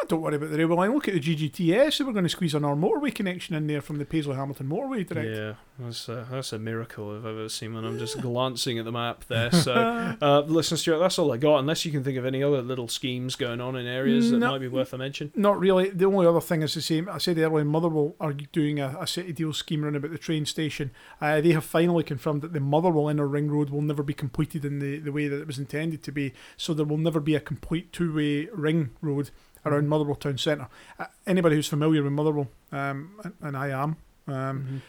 Don't worry about the railway line. Look at the GGTS. They were going to squeeze our motorway connection in there from the Paisley Hamilton motorway direct. Yeah, that's a, that's a miracle I've ever seen one. I'm just glancing at the map there. So, uh, listen, Stuart, that's all I got. Unless you can think of any other little schemes going on in areas that No. might be worth a mention. Not really. The only other thing is the same. I said the earlier, Motherwell are doing a, a city deal scheme around about the train station. Uh, they have finally confirmed that the Motherwell Inner Ring Road will never be completed in the, the way that it was intended to be. So there will never be a complete two way ring road around. Motherwell Town Centre. Uh, anybody who's familiar with Motherwell, um, and, and I am, um, Mhm.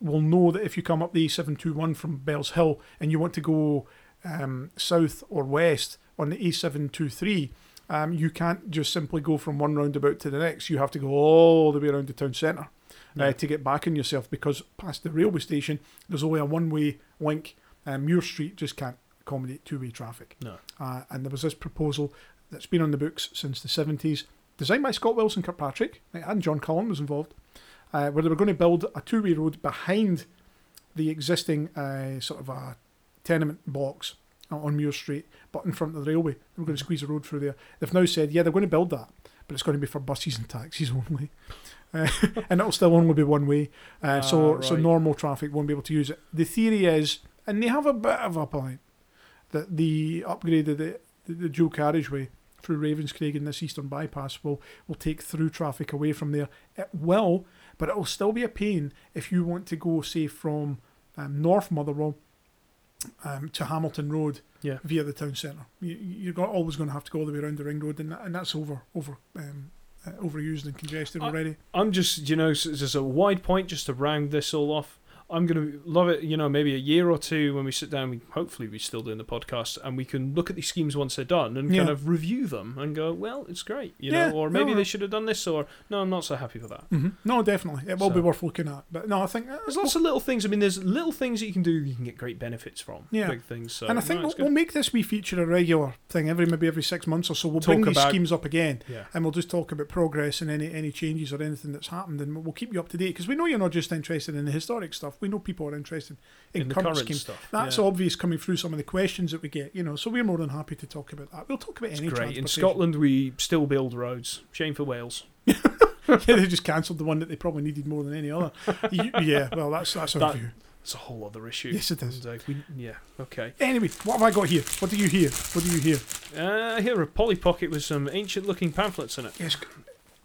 will know that if you come up the A721 from Bellshill and you want to go um, south or west on the A723, um, you can't just simply go from one roundabout to the next. You have to go all the way around the town centre Yeah. uh, to get back on yourself because past the railway station, there's only a one way link. Um, Muir Street just can't accommodate two way traffic. No. Uh, and there was this proposal that's been on the books since the 70s, designed by Scott Wilson Kirkpatrick, and John Cullen was involved, uh, where they were going to build a two way road behind the existing uh, sort of a tenement blocks on Muir Street, but in front of the railway. They were going to squeeze a road through there. They've now said, yeah, they're going to build that, but it's going to be for buses and taxis only. Uh, and it'll still only be one way. Uh, so, Ah, so normal traffic won't be able to use it. The theory is, and they have a bit of a point, that the upgrade of the, the, the dual carriageway through Ravenscraig and this eastern bypass will, will take through traffic away from there. It will, but it will still be a pain if you want to go, say, from um, North Motherwell um, to Hamilton Road Yeah. via the town centre. You, you're go- always going to have to go all the way around the ring road, and, that, and that's over over um, uh, overused and congested I- already. I'm just, you know, s- just a wide point just to round this all off. I'm going to love it, you know, maybe a year or two when we sit down, we, hopefully we're still doing the podcast, and we can look at these schemes once they're done and kind of review them and go, well, it's great, you Yeah, know, or maybe no, they should have done this, or no, I'm not so happy with that. hmm No, definitely, it will be worth looking at. But no, I think uh, There's lots of little things. I mean, there's little things that you can do you can get great benefits from. Yeah. Big things. So, and I think no, we'll, we'll make this wee feature a regular thing every maybe every six months or so. We'll Talk bring these about- schemes up again, Yeah. and we'll just talk about progress and any any changes or anything that's happened, and we'll keep you up to date because we know you're not just interested in the historic stuff. We know people are interested in, In current, current schemes. stuff. That's yeah. obvious coming through some of the questions that we get, you know. So we're more than happy to talk about that. We'll talk about It's any great. In. Scotland, we still build roads. Shame for Wales. yeah, they just cancelled the one that they probably needed more than any other. You- yeah, well, that's that's our That- view. It's a whole other issue. Yes, it is. Uh, we, yeah. Okay. Anyway, what have I got here? What do you hear? What do you hear? Uh, here a Polly Pocket with some ancient-looking pamphlets in it. Yes,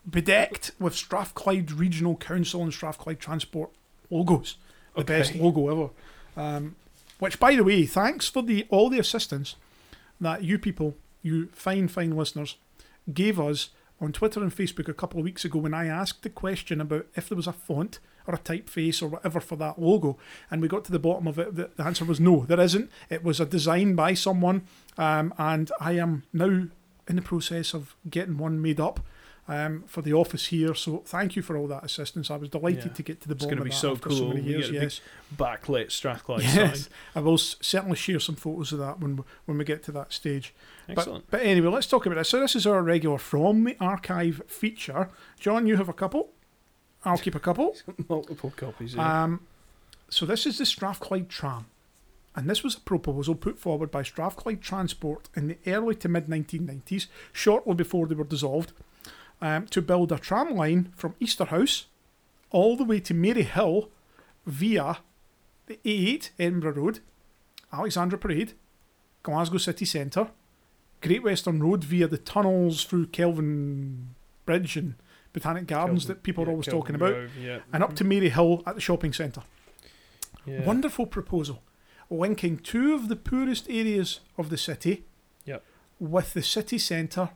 bedecked with Strathclyde Regional Council and Strathclyde Transport logos. The Okay. best logo ever. Um, which, by the way, thanks for the all the assistance that you people, you fine, fine listeners, gave us on Twitter and Facebook a couple of weeks ago when I asked the question about if there was a font or a typeface or whatever for that logo. And we got to the bottom of it. The, the answer was no, there isn't. It was a design by someone. Um, and I am now in the process of getting one made up. Um, for the office here, so thank you for all that assistance. I was delighted Yeah. to get to the bottom It's gonna be so after so cool. many years. get a big Yes, Backlit Strathclyde yes, sign. I will certainly share some photos of that when we, when we get to that stage. Excellent. But, but anyway, let's talk about this. So this is our regular from the archive feature. John, you have a couple. I'll keep a couple. Multiple copies. Yeah. Um, so this is the Strathclyde tram, and this was a proposal put forward by Strathclyde Transport in the early to mid 1990s, shortly before they were dissolved, um, to build a tram line from Easterhouse all the way to Maryhill via the A8 Edinburgh Road, Alexandra Parade, Glasgow City Centre, Great Western Road via the tunnels through Kelvin Bridge and Botanic Gardens Kelvin- that people yeah, are always Kelvin talking about, Grove, yeah. and up to Maryhill at the shopping centre. Yeah. Wonderful proposal, linking two of the poorest areas of the city Yep. with the city centre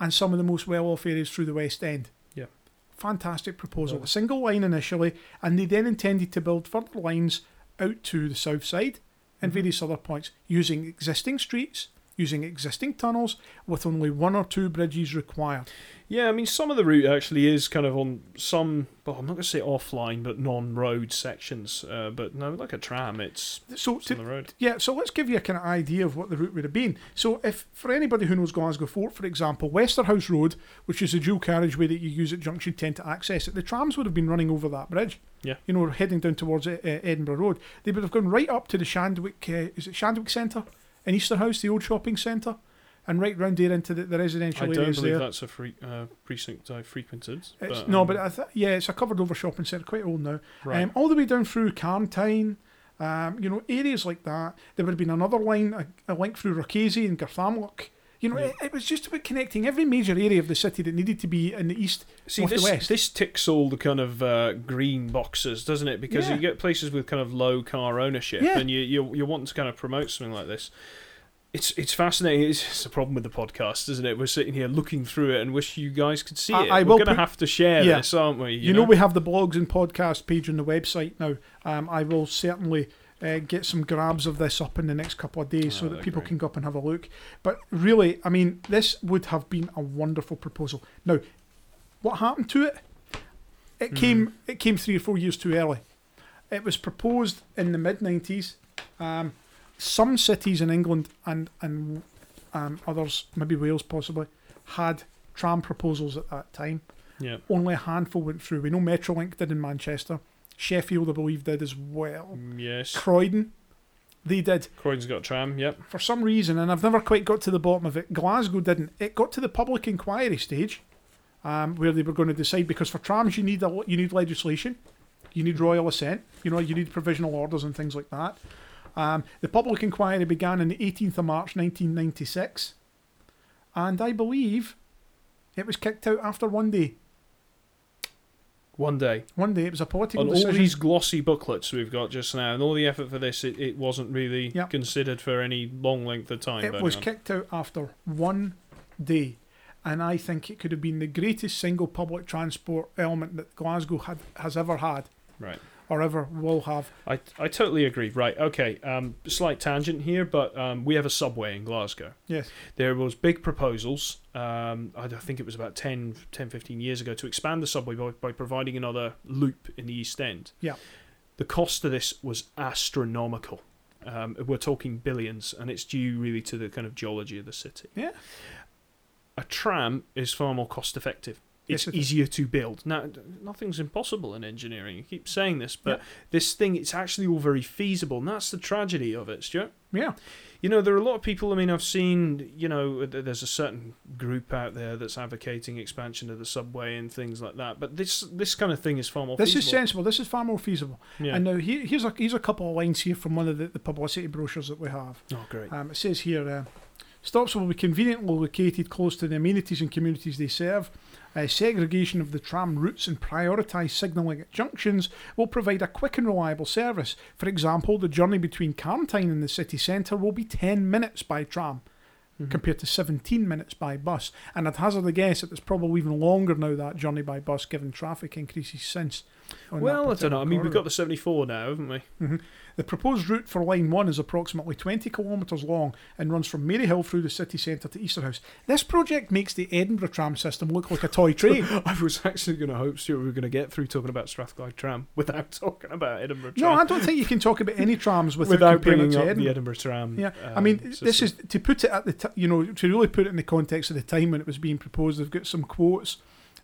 and some of the most well off areas through the West End. Yep. Fantastic proposal. Love A single line initially, and they then intended to build further lines out to the south side and Mhm. various other points using existing streets, using existing tunnels, with only one or two bridges required. Yeah, I mean, some of the route actually is kind of on some, well, I'm not going to say offline, but non-road sections. Uh, but no, like a tram, it's, So it's to, on the road. Yeah, so let's give you a kind of idea of what the route would have been. So, if for anybody who knows Glasgow Fort, for example, Westerhouse Road, which is a dual carriageway that you use at Junction 10 to access it, the trams would have been running over that bridge. Yeah. You know, heading down towards uh, Edinburgh Road. They would have gone right up to the Shandwick, uh, is it Shandwick Centre in Easterhouse, the old shopping centre, and right round there into the, the residential I don't areas believe there. that's a free, uh, precinct I frequented. It's, but, no, um, but I th- yeah, it's a covered over shopping centre, quite old now. right. Um, all the way down through Carntyne, um, you know, areas like that. There would have been another line, a, a link through Ruchazie and Garthamlock. You know, Yeah. it, it was just about connecting every major area of the city that needed to be in the east. See, off the this, west. this ticks all the kind of uh, green boxes, doesn't it? Because Yeah. you get places with kind of low car ownership, Yeah. and you you you want to kind of promote something like this. It's it's fascinating. It's, it's a problem with the podcast, isn't it? We're sitting here looking through it and wish you guys could see I- it. I We're going to have to share this, aren't we? You, know, we have the blogs and podcast page on the website now. Um, I will certainly uh, get some grabs of this up in the next couple of days so Oh, that people great. can go up and have a look. But really, I mean, this would have been a wonderful proposal. Now, what happened to it? It Hmm. came. It came three or four years too early. It was proposed in the mid nineties. Um, some cities in England and and um, others, maybe Wales possibly, had tram proposals at that time. Yeah. Only a handful went through. We know Metrolink did in Manchester. Sheffield, I believe, did as well. Yes. Croydon, they did. Croydon's got a tram. Yep. For some reason, and I've never quite got to the bottom of it, Glasgow didn't. It got to the public inquiry stage, um, where they were going to decide because for trams you need a, you need legislation, you need royal assent, you know, you need provisional orders and things like that. Um, the public inquiry began on the 18th of March 1996, and I believe it was kicked out after one day. One day. One day, it was a political On all these glossy booklets we've got just now, and all the effort for this, it, it wasn't really Yep. considered for any long length of time. It was anyone. kicked out after one day, and I think it could have been the greatest single public transport element that Glasgow had has ever had Right. Or ever will have. I, I totally agree. Right. Okay. Um, slight tangent here, but um, we have a subway in Glasgow. Yes. There was big proposals. Um, I think it was about 10, 10, 15 years ago to expand the subway by, by providing another loop in the East End. Yeah. The cost of this was astronomical. Um, we're talking billions, and it's due really to the kind of geology of the city. Yeah. A tram is far more cost effective. It's easier to build. Now, nothing's impossible in engineering. You keep saying this, but Yeah. this thing, it's actually all very feasible, and that's the tragedy of it, Stuart. Yeah. You know, there are a lot of people. I mean, I've seen. You know, there's a certain group out there that's advocating expansion of the subway and things like that. But this this kind of thing is far more. This is sensible. This is far more feasible. Yeah. And now here, here's a here's a couple of lines here from one of the, the publicity brochures that we have. oh, great. Um, it says here, uh, Stops will be conveniently located close to the amenities and communities they serve. Uh, segregation of the tram routes and prioritised signalling at junctions will provide a quick and reliable service. For example, the journey between Carntyne and the city centre will be 10 minutes by tram. Mhm. Compared to 17 minutes by bus, and I'd hazard a guess that it's probably even longer now that journey by bus, given traffic increases since. Well, I don't know. I mean, we've got the 74 now, haven't we? The proposed route for Line 1 is approximately 20 kilometres long and runs from Maryhill through the city centre to Easterhouse. This project makes the Edinburgh tram system look like a toy train. I was actually going to hope, Stuart, we were going to get through talking about Strathclyde Tram without talking about Edinburgh tram. no, I don't think you can talk about any trams without, without bringing to up Edinburgh. the Edinburgh Tram. Yeah, I um, mean, this is to put it at the t- you know to really put it in the context of the time when it was being proposed. They've got some quotes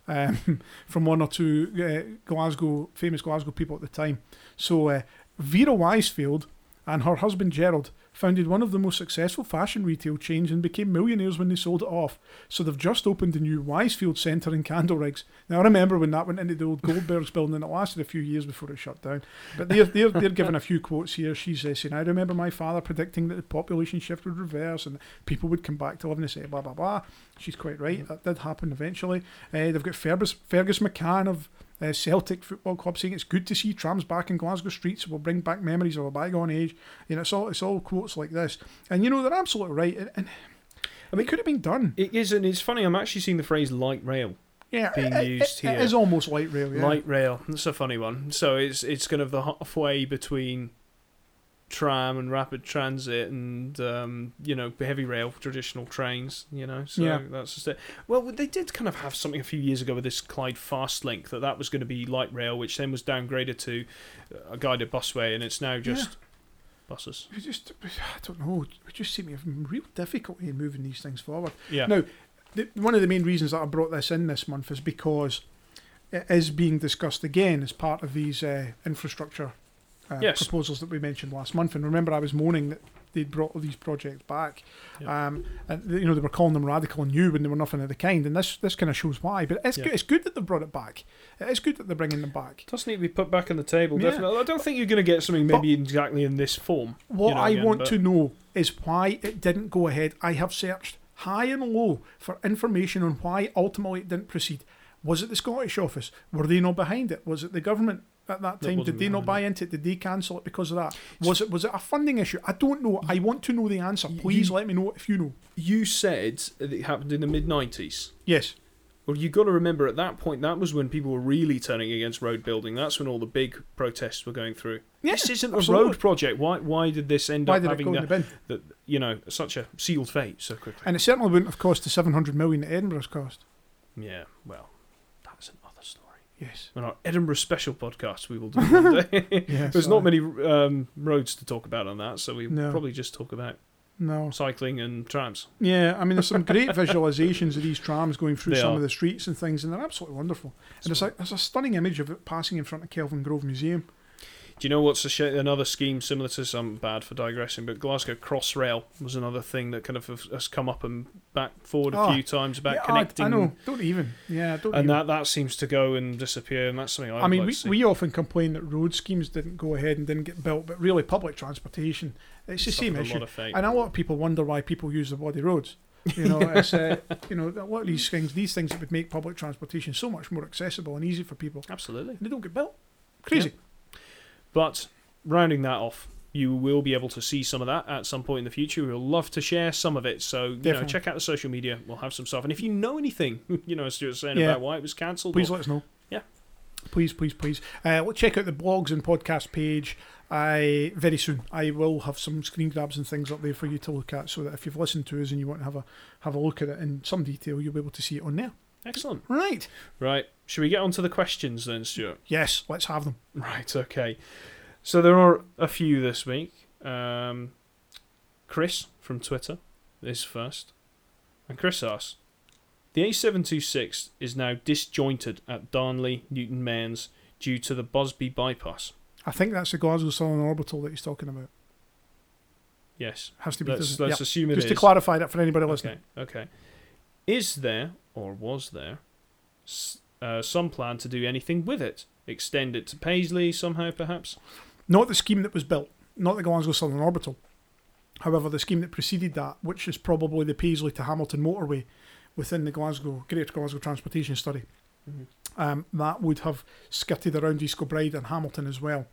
um, from one or two uh, Glasgow famous Glasgow people at the time. So uh, Vera Weisfeld and her husband Gerald founded one of the most successful fashion retail chains and became millionaires when they sold it off. So they've just opened a new Weisfeld Centre in Candleriggs. Now I remember when that went into the old Goldbergs building and it lasted a few years before it shut down. But they're they're, they're giving a few quotes here. She's uh, saying, "I remember my father predicting that the population shift would reverse and people would come back to live in the city." Blah blah blah. She's quite right. That did happen eventually. Uh, they've got Fergus Fergus McCann of uh, Celtic Football Club saying it's good to see trams back in Glasgow streets. It will bring back memories of a bygone age. You know, it's all it's all quotes like this, and you know they're absolutely right. And, and I mean, it could have been done. It is, and it's funny. I'm actually seeing the phrase light rail. Yeah, being it, used it It is almost light rail. Yeah. Light rail. That's a funny one. So it's it's kind of the halfway between tram and rapid transit and um, you know heavy rail traditional trains you know so Yeah. that's just it well they did kind of have something a few years ago with this Clyde Fastlink that that was going to be light rail which then was downgraded to a guided busway and it's now just buses We just, I don't know. We just seem to have real difficulty in moving these things forward. yeah Now, the, one of the main reasons that I brought this in this month is because it is being discussed again as part of these uh, infrastructure uh, Yes. proposals that we mentioned last month. And remember, I was moaning that they'd brought all these projects back, um, and you know they were calling them radical and new when they were nothing of the kind. And this this kind of shows why. But it's good. It's good that they brought it back. It is good that they're bringing them back. It does need to be put back on the table Yeah. definitely I don't think you're going to get something But- maybe exactly in this form What you know, I again, want but- to know is why it didn't go ahead. I have searched high and low for information on why ultimately it didn't proceed. Was it the Scottish office? Were they not behind it? Was it the government at that time? Did they not buy into it? Did they cancel it because of that? Was it was it a funding issue? I don't know. I want to know the answer. Please you- let me know if you know. you said it happened in the mid 90s Yes. Well, you got to remember at that point that was when people were really turning against road building. That's when all the big protests were going through. Yeah, this isn't a road project. Why? Why did this end Why up having go in the that, that? You know, such a sealed fate so quickly. And it certainly wouldn't have cost the seven hundred million that Edinburgh's cost. yeah. Well, that's another story. Yes. On our Edinburgh special podcast, we will do one day. Yes, There's not many um, roads to talk about on that, so we No. probably just talk about No. cycling and trams. Yeah, I mean, there's some great visualizations of these trams going through They some are. of the streets and things, and they're absolutely wonderful. And there's a, there's a stunning image of it passing in front of Kelvingrove Museum. Do you know what's a sh- another scheme similar to some bad for digressing, but Glasgow Crossrail was another thing that kind of has- come up and back forward a Oh, few times about yeah, connecting, I, know. Don't even. Yeah, don't and even. that that seems to go and disappear, and that's something I'd I mean, like we, we often complain that road schemes didn't go ahead and didn't get built, but really public transportation, it's the same issue. lot of fate. And a lot of people wonder why people use the body roads. You know, it's uh, you know a lot of these things, these things that would make public transportation so much more accessible and easy for people, Absolutely. and they don't get built. Crazy. But rounding that off, you will be able to see some of that at some point in the future. We'll love to share some of it. So, you know, check out the social media. We'll have some stuff. And if you know anything, you know, as Stuart was saying Yeah. about why it was cancelled, Please or- let us know. Yeah. Please, please, please. Uh, well, check out the blogs and podcast page. I very soon I will have some screen grabs and things up there for you to look at, so that if you've listened to us and you want to have a have a look at it in some detail, you'll be able to see it on there. Excellent. Right. Right. Should we get on to the questions then, Stuart? Yes. Let's have them. Right, okay. So there are a few this week. Um, Chris from Twitter is first. And Chris asks The A726 is now disjointed at Darnley, Newton Mearns due to the Busby bypass. I think that's the Glasgow Southern Orbital that he's talking about. Yes. Has to be. Let's, let's Yeah. assume it Just is. to clarify that for anybody listening. Okay, okay. Is there, or was there, uh, some plan to do anything with it? Extend it to Paisley somehow, perhaps? Not the scheme that was built. Not the Glasgow Southern Orbital. However, the scheme that preceded that, which is probably the Paisley to Hamilton motorway within the Glasgow Greater Glasgow Transportation Study, Mm-hmm. um, that would have skirted around East Kilbride and Hamilton as well.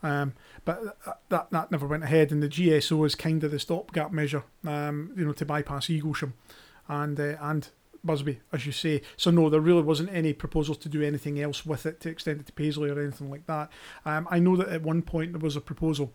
Um, but that that never went ahead, and the GSO is kind of the stopgap measure, um, you know, to bypass Eaglesham and uh, and Busby, as you say. So no, there really wasn't any proposals to do anything else with it to extend it to Paisley or anything like that. Um, I know that at one point there was a proposal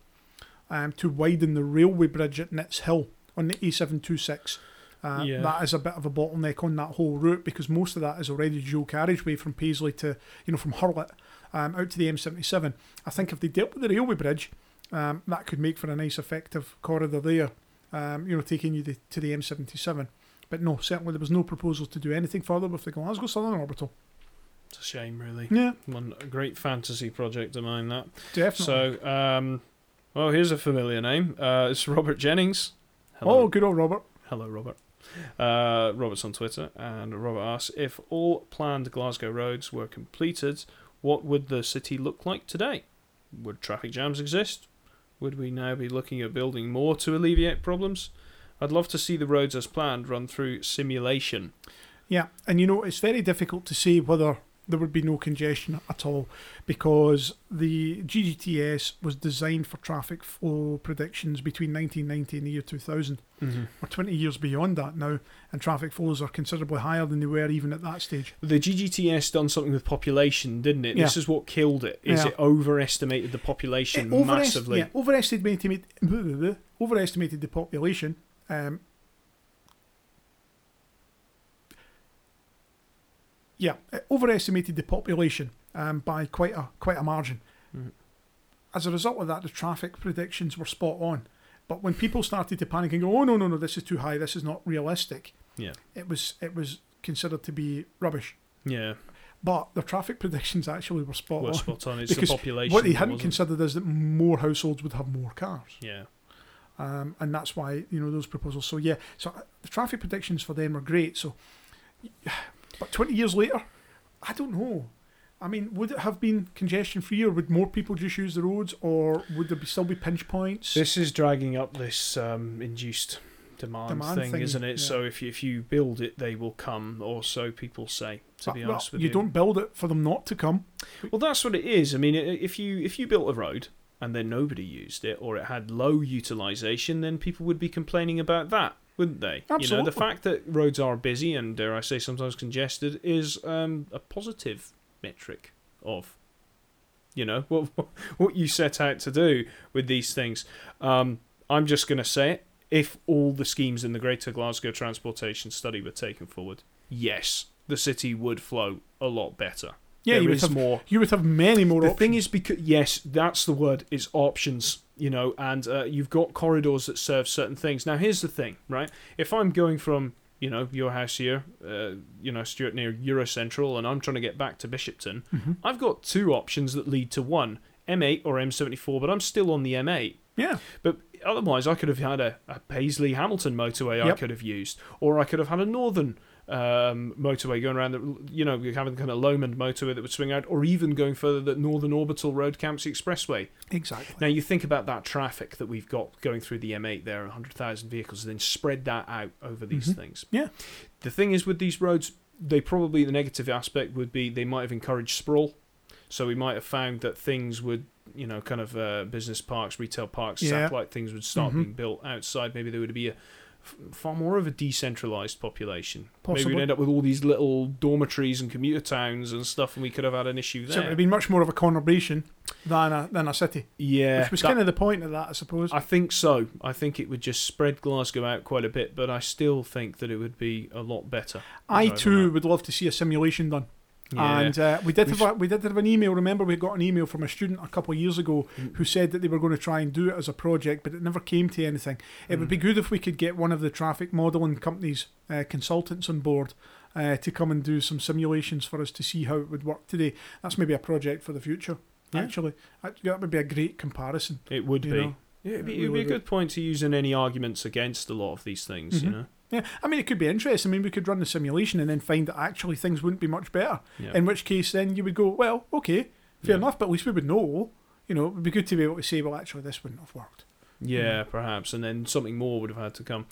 um, to widen the railway bridge at Nitshill on the A726. Uh, Yeah. That is a bit of a bottleneck on that whole route because most of that is already dual carriageway from Paisley to, you know, from Hurlet um, out to the M77. I think if they dealt with the railway bridge, um, that could make for a nice effective corridor there, um, you know, taking you the, to the M77. But no, certainly there was no proposal to do anything further with the Glasgow Southern Orbital. It's a shame, really. Yeah, One a great fantasy project of mine. That. definitely. So, um, well, here's a familiar name. Uh, it's Robert Jennings. Hello, oh, good old Robert. hello, Robert. Uh, Robert's on Twitter, and Robert asks if all planned Glasgow roads were completed, what would the city look like today? Would traffic jams exist? Would we now be looking at building more to alleviate problems? I'd love to see the roads as planned run through simulation. Yeah, and you know, it's very difficult to say whether there would be no congestion at all because the GGTS was designed for traffic flow predictions between 1990 and the year 2000. Mm-hmm. We're 20 years beyond that now, and traffic flows are considerably higher than they were even at that stage. The GGTS done something with population, didn't it? Yeah. This is what killed it. Is Yeah. it overestimated the population It overest- massively? yeah, overestimated, overestimated the population. Um, yeah, it overestimated the population um, by quite a quite a margin. Mhm. As a result of that, the traffic predictions were spot on. But when people started to panic and go, "Oh no, no, no, this is too high. This is not realistic," Yeah. it was it was considered to be rubbish. Yeah, But the traffic predictions actually were spot well, on. spot on. It's the population. What they hadn't considered is that more households would have more cars Yeah. Um, and that's why you know those proposals. So yeah, so uh, the traffic predictions for them are great. So, but twenty years later, I don't know. I mean, would it have been congestion free, or would more people just use the roads, or would there be, still be pinch points? This is dragging up this um, induced demand, Demand thing, thing, isn't it? yeah. So if you, if you build it, they will come, or so people say. To Uh, be well, honest with you you, don't build it for them not to come. Well, that's what it is. I mean, if you if you built a road and then nobody used it, or it had low utilization, then people would be complaining about that, wouldn't they? Absolutely. You know, the fact that roads are busy and dare I say sometimes congested is um, a positive metric of, you know, what what you set out to do with these things. Um, I'm just going to say it. If all the schemes in the Greater Glasgow Transportation Study were taken forward, yes, the city would flow a lot better. Yeah, There you would is have more. you would have many more the options. thing is because yes that's the word it's options you know and uh, you've got corridors that serve certain things. Now here's the thing right? If i'm going from you know your house here uh, you know stuart near eurocentral and i'm trying to get back to bishopton Mhm. i've got two options that lead to one m8 or m74 but i'm still on the m8 yeah, but otherwise, I could have had a, a Paisley Hamilton motorway I could have used, or I could have had a northern um, motorway going around, the, you know, you're having kind of Lomond motorway that would swing out, or even going further, the Northern Orbital Road Campsie Expressway. exactly. Now, you think about that traffic that we've got going through the M8 there, 100,000 vehicles, and then spread that out over these Mhm. things. Yeah. The thing is with these roads, they probably, the negative aspect would be they might have encouraged sprawl. So we might have found that things would, you know, kind of uh, business parks, retail parks, Yeah. satellite things would start Mhm. being built outside. Maybe there would be a far more of a decentralized population. Maybe we'd end up with all these little dormitories and commuter towns and stuff, and we could have had an issue there. So it'd have been much more of a conurbation than a than a city, yeah, which was that- kind of the point of that, I suppose. I think so. I think it would just spread Glasgow out quite a bit, but I still think that it would be a lot better. I too would love to see a simulation done. Yeah. And uh, we did We've- have a, we did have an email. Remember, we got an email from a student a couple of years ago Mm. who said that they were going to try and do it as a project, but it never came to anything. It would Mm. be good if we could get one of the traffic modelling companies, uh, consultants on board, uh, to come and do some simulations for us to see how it would work today. That's maybe a project for the future. Yeah. Actually, Uh, that would be a great comparison. It would be. know. Yeah, it'd be, It it'd be a good point to use in any arguments against a lot of these things, you Mhm. know? Yeah, I mean, it could be interesting. I mean, we could run the simulation and then find that actually things wouldn't be much better. Yeah. In which case, then you would go, well, okay, fair Yeah. enough, but at least we would know. You know, it would be good to be able to say, well, actually, this wouldn't have worked. Yeah, perhaps, and then something more would have had to come.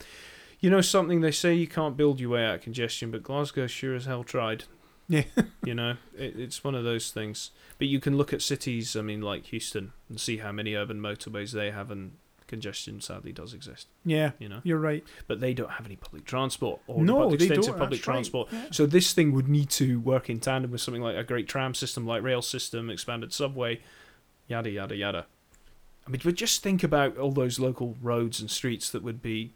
You know, something they say you can't build your way out of congestion, but Glasgow sure as hell tried. Yeah. you know, it, it's one of those things. But you can look at cities, I mean, like Houston, and see how many urban motorways they have, and congestion sadly does exist. Yeah, You know, you're right. but they don't have any public transport or No, they extensive don't, public that's right. transport. Yeah. So this thing would need to work in tandem with something like a great tram system, like rail system, expanded subway, yada yada yada. I mean, but just think about all those local roads and streets that would be,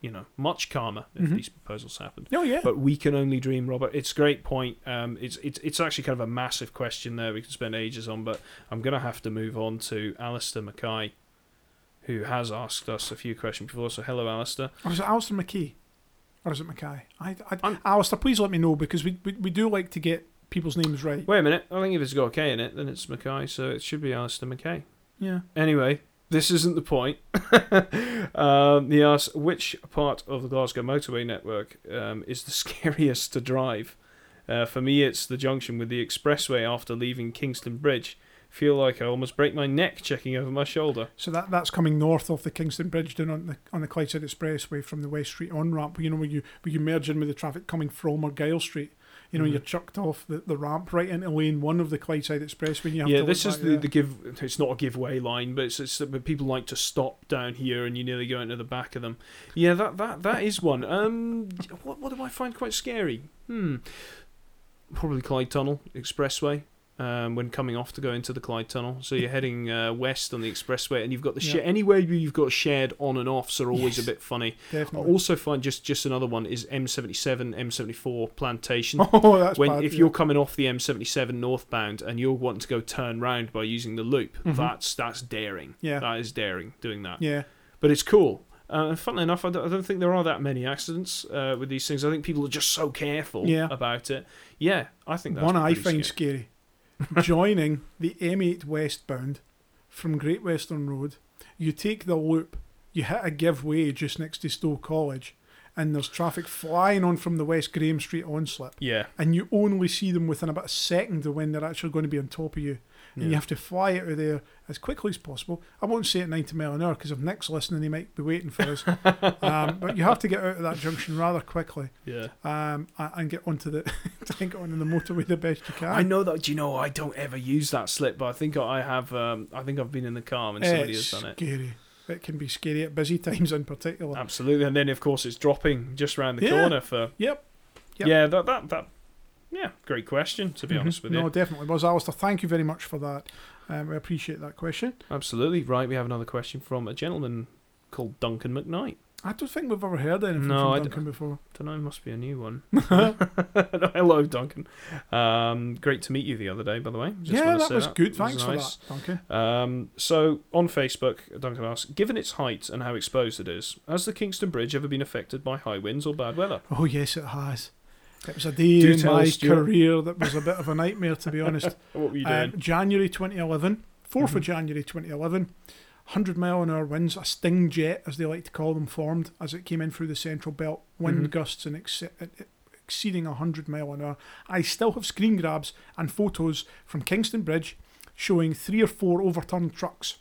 you know, much calmer if Mhm. these proposals happened. Oh yeah. But we can only dream, Robert. It's a great point. Um, it's it's it's actually kind of a massive question there. We can spend ages on, but I'm gonna have to move on to Alistair Mackay, who has asked us a few questions before. So hello, Alistair. Or is it Alistair McKay? Or is it Mackay? I, I, I'm- Alistair, please let me know because we, we, we do like to get people's names right. Wait a minute. I think if it's got a K in it, then it's Mackay. So it should be Alistair Mackay. Yeah. Anyway, this isn't the point. um, he asks, which part of the Glasgow motorway network um, is the scariest to drive? Uh, for me, it's the junction with the expressway after leaving Kingston Bridge. Feel like I almost break my neck checking over my shoulder. So that that's coming north off the Kingston Bridge down on the on the Clydeside Expressway from the West Street on ramp. You know where you where you merge in with the traffic coming from Argyle Street. You know Mhm. you're chucked off the, the ramp right into lane one of the Clydeside Expressway. And you have yeah, to this is the, there. the give. It's not a giveaway line, but it's, it's but people like to stop down here, and you nearly go into the back of them. Yeah, that that that is one. Um, what what do I find quite scary? Hmm, probably Clyde Tunnel Expressway. Um, when coming off to go into the Clyde Tunnel, so you're heading uh, west on the expressway, and you've got the Yeah. shed. Anywhere you've got shared on and offs are always Yes. a bit funny. I also find just just another one is M77, M74 Plantation Oh, that's when bad. if yeah. you're coming off the M77 northbound and you're wanting to go turn round by using the loop, Mhm. that's that's daring. yeah That is daring doing that. yeah But it's cool. Uh, and funnily enough, I don't, I don't think there are that many accidents uh, with these things. I think people are just so careful Yeah. about it. Yeah, I think that's one I find scary. scary. Joining the M8 westbound from Great Western Road, you take the loop, you hit a give way just next to Stow College, and there's traffic flying on from the West Graham Street onslip, Yeah, and you only see them within about a second of when they're actually going to be on top of you. And you have to fly out of there as quickly as possible. I won't say at 90 mile an hour because if Nick's listening, he might be waiting for us. um, but you have to get out of that junction rather quickly yeah. um, and get onto the get onto the motorway the best you can. I know that. Do you know I don't ever use that slip, but I think I have. Um, I think I've been in the car and somebody it's has done it. scary. It can be scary at busy times in particular. Absolutely, and then of course it's dropping just round the Yeah. corner for. Yep. Yep. Yeah, that that that. Yeah, great question. To be Mhm. honest with you. no, definitely was Alistair. Thank you very much for that. Um, I appreciate that question. absolutely right. We have another question from a gentleman called Duncan McKnight. I don't think we've ever heard anything No, from d- Duncan before. Don't know. it Must be a new one. No, Hello, Duncan. Um, great to meet you the other day, by the way. Just yeah, wanna that was good. It Thanks nice. for that, Duncan. Um, so on Facebook, Duncan asks, given its height and how exposed it is, has the Kingston Bridge ever been affected by high winds or bad weather? Oh yes, it has. It was a day Do in my Stuart. career that was a bit of a nightmare, to be honest. What were you doing? Um, January 2011, 4th Mhm. of January 2011, 100 mile an hour winds, a sting jet, as they like to call them, formed as it came in through the central belt. Wind Mhm. gusts in ex- exceeding 100 mile an hour. I still have screen grabs and photos from Kingston Bridge showing three or four overturned trucks.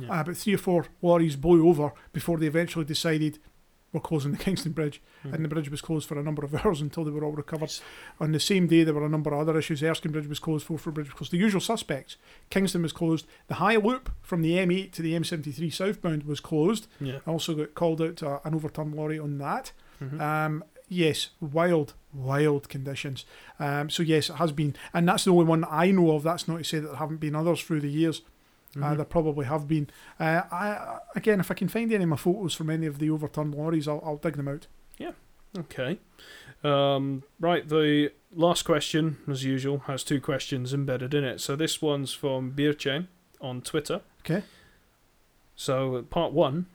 Yeah. Uh, but three or four lorries blew over before they eventually decided we're closing the Kingston Bridge. Mhm. And the bridge was closed for a number of hours until they were all recovered. On the same day, there were a number of other issues. Erskine Bridge was closed, Forfar Bridge was closed. The usual suspects. Kingston was closed. The high loop from the M8 to the M73 southbound was closed. yeah. I also got called out to an overturned lorry on that. Mhm. Um, yes, wild, wild conditions. Um, so yes, it has been, and that's the only one that I know of. That's not to say that there haven't been others through the years. Uh, Mhm. there probably have been. Uh, I again, if I can find any of my photos from any of the overturned lorries, I'll, I'll dig them out. Yeah. Okay. Um, right, the last question, as usual, has two questions embedded in it. So this one's from Beerchain on Twitter. Okay. So part one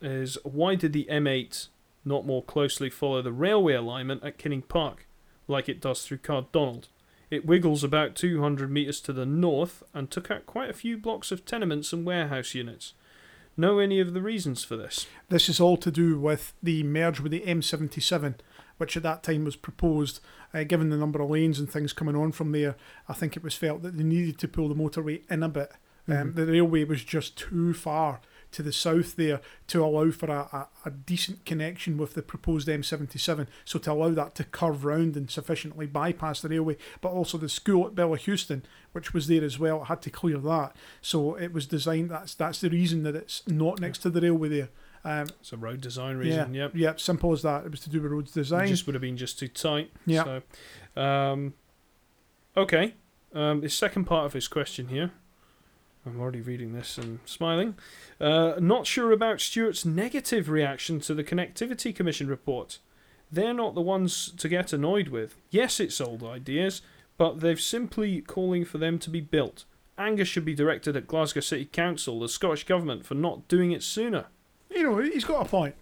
is why did the M8 not more closely follow the railway alignment at Kinning Park, like it does through Cardonald? It wiggles about 200 metres to the north and took out quite a few blocks of tenements and warehouse units. Know any of the reasons for this? This is all to do with the merge with the M77, which at that time was proposed. Uh, given the number of lanes and things coming on from there, I think it was felt that they needed to pull the motorway in a bit. Um, Mhm. The railway was just too far to the south there to allow for a, a, a decent connection with the proposed M77. So to allow that to curve round and sufficiently bypass the railway, but also the school at Bellahouston, which was there as well, had to clear that. So it was designed. That's that's the reason that it's not next to the railway there. Um, It's a road design reason. yeah, Yep. yeah, simple as that. It was to do with roads It design. just would have been just too tight. Yeah. So, um, okay. Um, the second part of his question here. I'm already reading this and smiling. Uh, not sure about Stuart's negative reaction to the Connectivity Commission report. They're not the ones to get annoyed with. Yes, it's old ideas, but they're simply calling for them to be built. Anger should be directed at Glasgow City Council, the Scottish Government, for not doing it sooner. you know, he's got a point.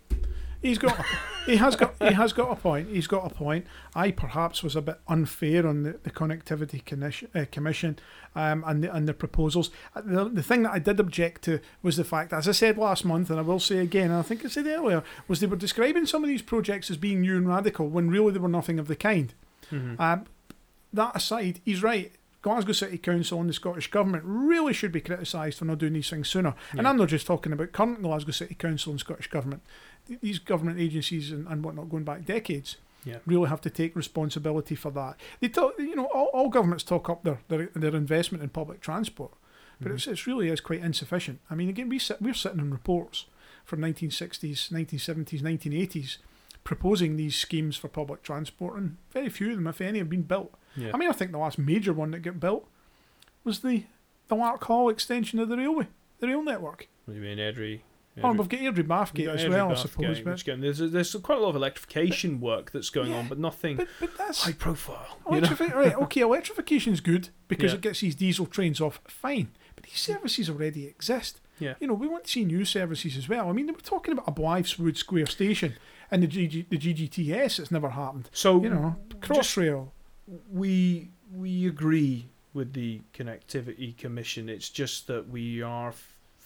He's got, he has got, he has got a point. He's got a point. I perhaps was a bit unfair on the, the connectivity commission, uh, commission um, and the, and the proposals. Uh, The, the thing that I did object to was the fact, as I said last month, and I will say again, and I think I said earlier, was they were describing some of these projects as being new and radical when really they were nothing of the kind. Um, that aside, he's right. Glasgow City Council and the Scottish Government really should be criticised for not doing these things sooner. And I'm not just talking about current Glasgow City Council and Scottish Government. Th- These government agencies and, and whatnot going back decades Yeah. really have to take responsibility for that. They talk, you know, all, all governments talk up their, their their investment in public transport, but it's, mm-hmm. it's really is quite insufficient. I mean, again, we sit, we're sitting in reports from 1960s, 1970s, 1980s proposing these schemes for public transport, and very few of them, if any, have been built. Yeah. I mean, I think the last major one that got built was the the Larkhall extension of the railway, the rail network. What do you mean, Airdrie? Oh, we've got Airdrie Bathgate as well, I suppose. But, there's there's quite a lot of electrification work that's going Yeah, on, but nothing but, but that's high profile. Electrifi- right, okay, electrification's good because Yeah. it gets these diesel trains off. Fine. But these services already exist. Yeah. You know, we want to see new services as well. I mean, they were talking about a Blythswood Square Station and the, GG, the GGTS. It's never happened. So You know, Crossrail. we we agree with the connectivity commission. It's just that we are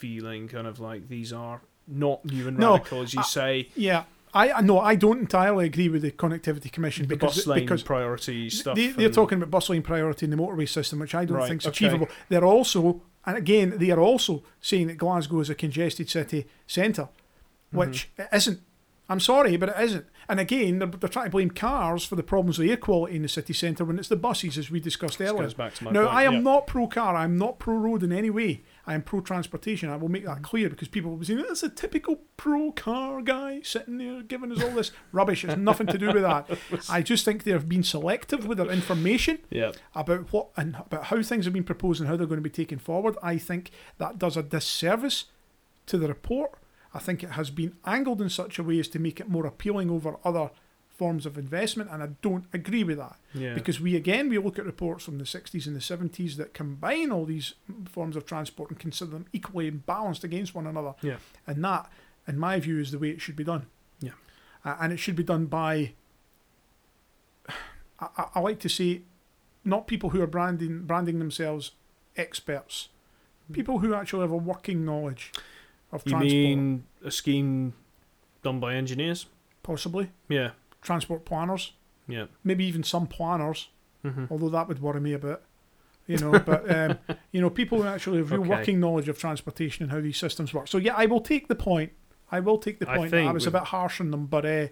feeling kind of like these are not new and No, radical, as you I- say. Yeah. I no, I don't entirely agree with the Connectivity Commission The because because priority stuff. They, they're and- talking about bus lane priority in the motorway system, which I don't Right, think is okay. achievable. They're also, and again, they are also saying that Glasgow is a congested city centre, Mm-hmm. which it isn't. I'm sorry, but it isn't. And again, they're, they're trying to blame cars for the problems of air quality in the city centre when it's the buses, as we discussed This earlier. goes back to my Now, point, I am yeah. not pro car. I'm not pro road in any way. I am pro transportation. I will make that clear because people will be saying that's a typical pro car guy sitting there giving us all this rubbish. It's nothing to do with that. I just think they have been selective with their information Yeah. about what and about how things have been proposed and how they're going to be taken forward. I think that does a disservice to the report. I think it has been angled in such a way as to make it more appealing over other forms of investment, and I don't agree with that Yeah. because we again we look at reports from the 60s and the 70s that combine all these forms of transport and consider them equally balanced against one another. Yeah. And that, in my view, is the way it should be done. Yeah. Uh, and it should be done by. I, I, like to say, not people who are branding branding themselves experts, people who actually have a working knowledge of you transport, You mean a scheme done by engineers? possibly Yeah. Transport planners, Yeah. maybe even some planners. hmm although that would worry me a bit. You know, but um, you know, people who actually have real Okay. working knowledge of transportation and how these systems work. So yeah, I will take the point. I will take the point. I think was a bit harsh on them, but uh,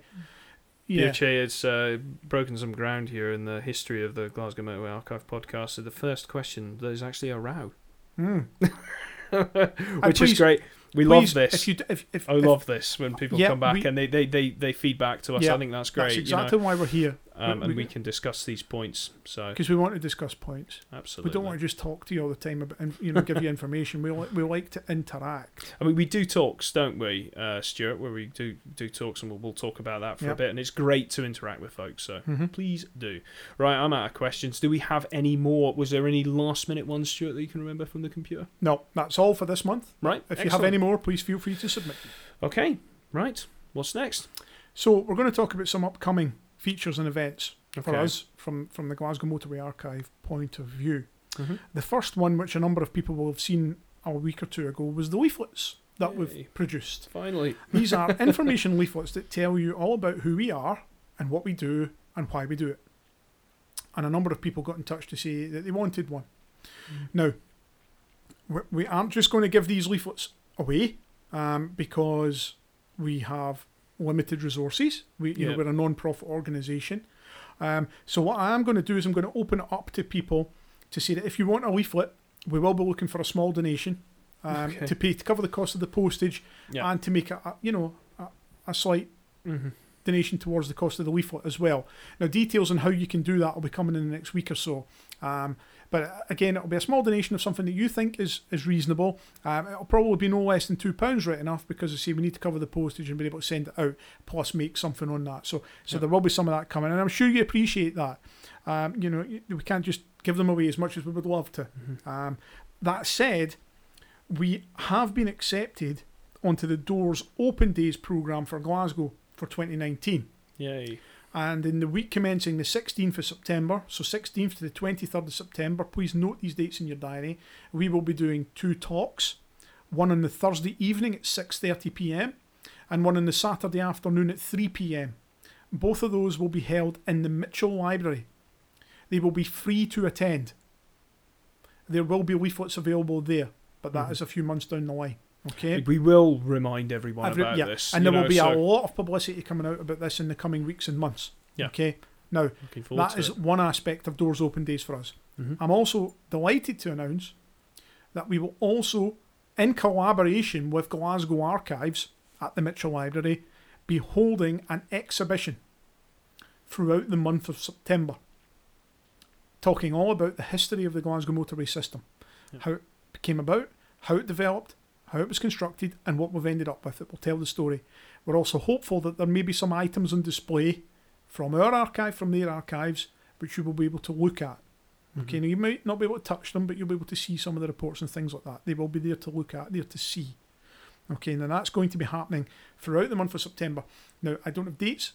yeah, DHA has uh, broken some ground here in the history of the Glasgow Motorway Archive podcast. So the first question, there's actually a row, Mm. which please- is great. We Please, love this. If you, if, if, I love this when people Yeah, come back we- and they, they, they, they feedback to us. Yeah, I think that's great. that's you exactly why we're here know, um, we- and we- we can discuss these points. So because we want to discuss points. absolutely, We don't want to just talk to you all the time about, and you know, give you information. We li- we like to interact. I mean, we do talks, don't we, uh, Stuart? Where we do do talks, and we'll, we'll talk about that for a bit. And it's great to interact with folks. So Mhm. please do. Right, I'm out of questions. Do we have any more? Was there any last minute ones, Stuart, that you can remember from the computer? No, that's all for this month. Right. If you have any more, please feel free to submit. Okay. Right. What's next? So we're going to talk about some upcoming features and events for us from, from the Glasgow Motorway Archive point of view. Mhm. The first one, which a number of people will have seen a week or two ago, was the leaflets that Yay. we've produced. Finally. These are information leaflets that tell you all about who we are and what we do and why we do it. And a number of people got in touch to say that they wanted one. Now, we- we aren't just going to give these leaflets away. um, because we have limited resources. We, you Yeah. know, we're a non-profit organisation. Um, so what I am going to do is I'm going to open it up to people to say that if you want a leaflet, we will be looking for a small donation um, Okay. to pay to cover the cost of the postage Yeah. and to make a, a you know a, a slight mm-hmm. donation towards the cost of the leaflet as well. Now, details on how you can do that will be coming in the next week or so. Um, but uh, again, it'll be a small donation of something that you think is is reasonable. Um, it'll probably be no less than two pounds, right enough, because I see we need to cover the postage and be able to send it out, plus make something on that. So, so Yeah. there will be some of that coming, and I'm sure you appreciate that. Um, you know, we can't just give them away as much as we would love to. Um, that said, we have been accepted onto the Doors Open Days programme for Glasgow for 2019. Yay. And in the week commencing the 16th of September, so 16th to the 23rd of September, please note these dates in your diary. We will be doing two talks, one on the Thursday evening at 6:30 p.m. and one on the Saturday afternoon at 3 p.m. Both of those will be held in the Mitchell Library. They will be free to attend. There will be leaflets available there, but that is Mhm. a few months down the line. Okay. We will remind everyone Every- about yeah, this. and there will be so a lot of publicity coming out about this in the coming weeks and months. Yeah. Okay. Now, that is it. one aspect of Doors Open Days for us. Mhm. I'm also delighted to announce that we will also, in collaboration with Glasgow Archives at the Mitchell Library, be holding an exhibition throughout the month of September, talking all about the history of the Glasgow motorway system, how it came about, how it developed, how it was constructed, and what we've ended up with. It will tell the story. We're also hopeful that there may be some items on display from our archive, from their archives, which you will be able to look at. Okay, Mhm. now you might not be able to touch them, but you'll be able to see some of the reports and things like that. They will be there to look at, there to see. Okay, now that's going to be happening throughout the month of September. Now, I don't have dates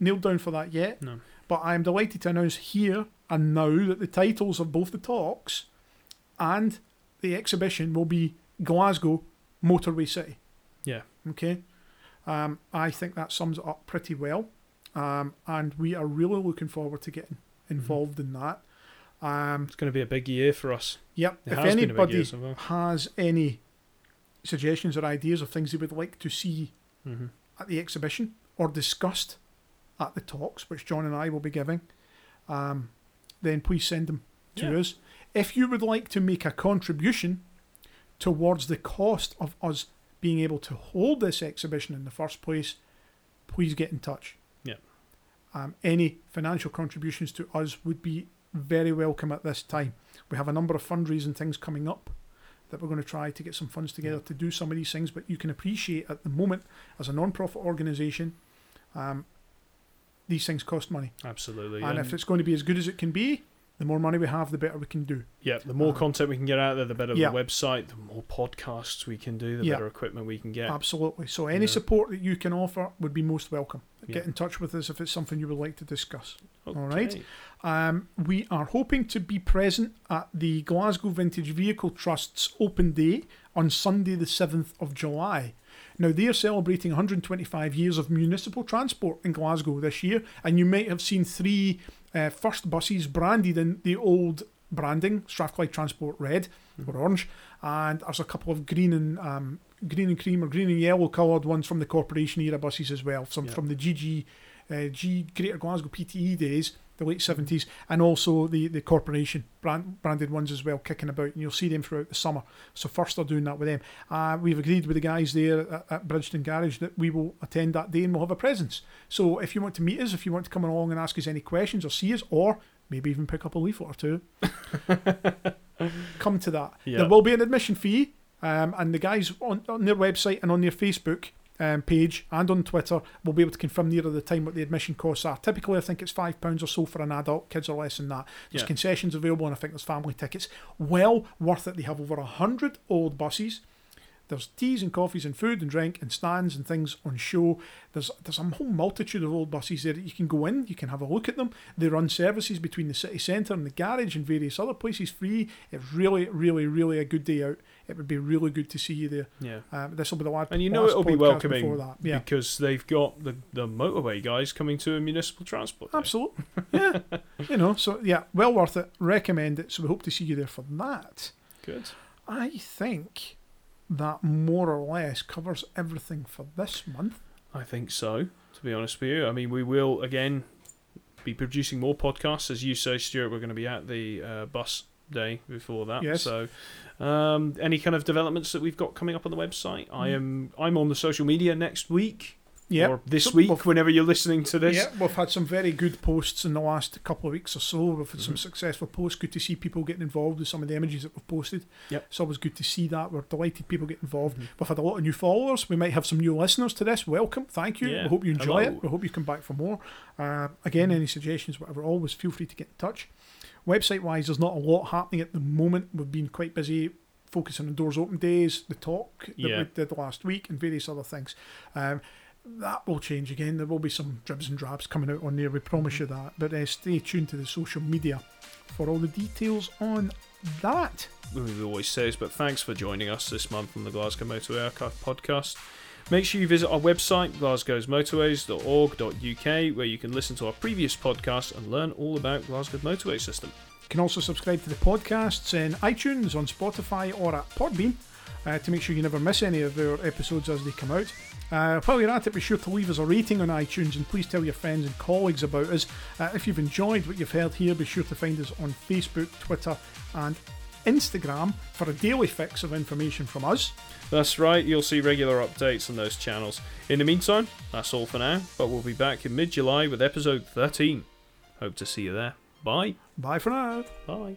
nailed down for that yet, No. but I am delighted to announce here and now that the titles of both the talks and the exhibition will be Glasgow Motorway City. Yeah. Okay. Um, I think that sums it up pretty well. Um, and we are really looking forward to getting involved in that. Um, It's going to be a big year for us. yep. It if has been a big anybody so has any suggestions or ideas of things they would like to see Mm-hmm. at the exhibition or discussed at the talks, which John and I will be giving, um, then please send them to Yeah. us. If you would like to make a contribution towards the cost of us being able to hold this exhibition in the first place, please get in touch. Yeah. Um, any financial contributions to us would be very welcome at this time. We have a number of fundraising things coming up that we're going to try to get some funds together Yeah. to do some of these things, but you can appreciate at the moment as a non-profit organisation, um, these things cost money, Absolutely. and and- if it's going to be as good as it can be, the more money we have, the better we can do. Yeah, the more Um, content we can get out there, the better yeah. the website, the more podcasts we can do, the Yeah. better equipment we can get. Absolutely. So any support that you can offer would be most welcome. Yeah. Get in touch with us if it's something you would like to discuss. Okay. all right. Um, we are hoping to be present at the Glasgow Vintage Vehicle Trust's open day on Sunday, the 7th of July. Now, they are celebrating 125 years of municipal transport in Glasgow this year, and you might have seen three uh, first buses branded in the old branding Strathclyde Transport Red Mhm. or Orange, and there's a couple of green and um, green and cream or green and yellow coloured ones from the corporation era buses as well, some Yeah. from the GG, uh, G Greater Glasgow PTE days, the late 70s, and also the, the corporation brand, branded ones as well, kicking about, and you'll see them throughout the summer. So first they're doing that with them. Uh, we've agreed with the guys there at, at Bridgeton Garage that we will attend that day and we'll have a presence. So if you want to meet us, if you want to come along and ask us any questions or see us, or maybe even pick up a leaflet or two, come to that. Yeah. There will be an admission fee, um, and the guys on, on their website and on their Facebook um, page and on Twitter we'll be able to confirm nearer the time what the admission costs are. Typically, I think it's five pounds or so for an adult. Kids are less than that. There's Yeah. concessions available, and I think there's family tickets. Well worth it. They have over a hundred old buses. There's teas and coffees and food and drink and stands and things on show. There's there's a whole multitude of old buses there that you can go in. You can have a look at them. They run services between the city centre and the garage and various other places free. It's really, really, really a good day out. It would be really good to see you there. Yeah. Um, this will be the last, And you know it'll be welcoming before that. Yeah, because they've got the, the motorway guys coming to a municipal transport. day. absolutely. yeah, you know. So yeah, well worth it. Recommend it. So we hope to see you there for that. Good. I think that more or less covers everything for this month. I think so, to be honest with you. I mean, we will, again, be producing more podcasts. As you say, Stuart, we're going to be at the uh, bus day before that. Yes. So, um, any kind of developments that we've got coming up on the website? I Mm. am I'm on the social media next week Yeah. or this week, we've- whenever you're listening to this. Yeah, we've had some very good posts in the last couple of weeks or so. We've had some Mhm. successful posts. Good to see people getting involved with some of the images that we've posted. Yep. It's always good to see that. We're delighted people get involved. Mhm. We've had a lot of new followers. We might have some new listeners to this. Welcome. Thank you. Yeah. We hope you enjoy Hello. it. We hope you come back for more. Uh, again, Mhm. any suggestions, whatever, always feel free to get in touch. Website wise, there's not a lot happening at the moment. We've been quite busy focusing on Doors Open Days, the talk that Yeah. we did last week, and various other things. Um, that will change again. There will be some dribs and drabs coming out on there. We promise you that. But uh, stay tuned to the social media for all the details on that. we always says, but thanks for joining us this month on the Glasgow Motorway Archive podcast. Make sure you visit our website, glasgowsmotorways.org.uk, where you can listen to our previous podcast and learn all about Glasgow Motorway System. You can also subscribe to the podcasts in iTunes, on Spotify, or at Podbean uh, to make sure you never miss any of our episodes as they come out. Uh, while you're at it, be sure to leave us a rating on iTunes and please tell your friends and colleagues about us. Uh, if you've enjoyed what you've heard here, be sure to find us on Facebook, Twitter, and Instagram for a daily fix of information from us. That's right, you'll see regular updates on those channels. In the meantime, that's all for now, but we'll be back in mid July with episode 13. Hope to see you there. Bye. Bye for now. Bye.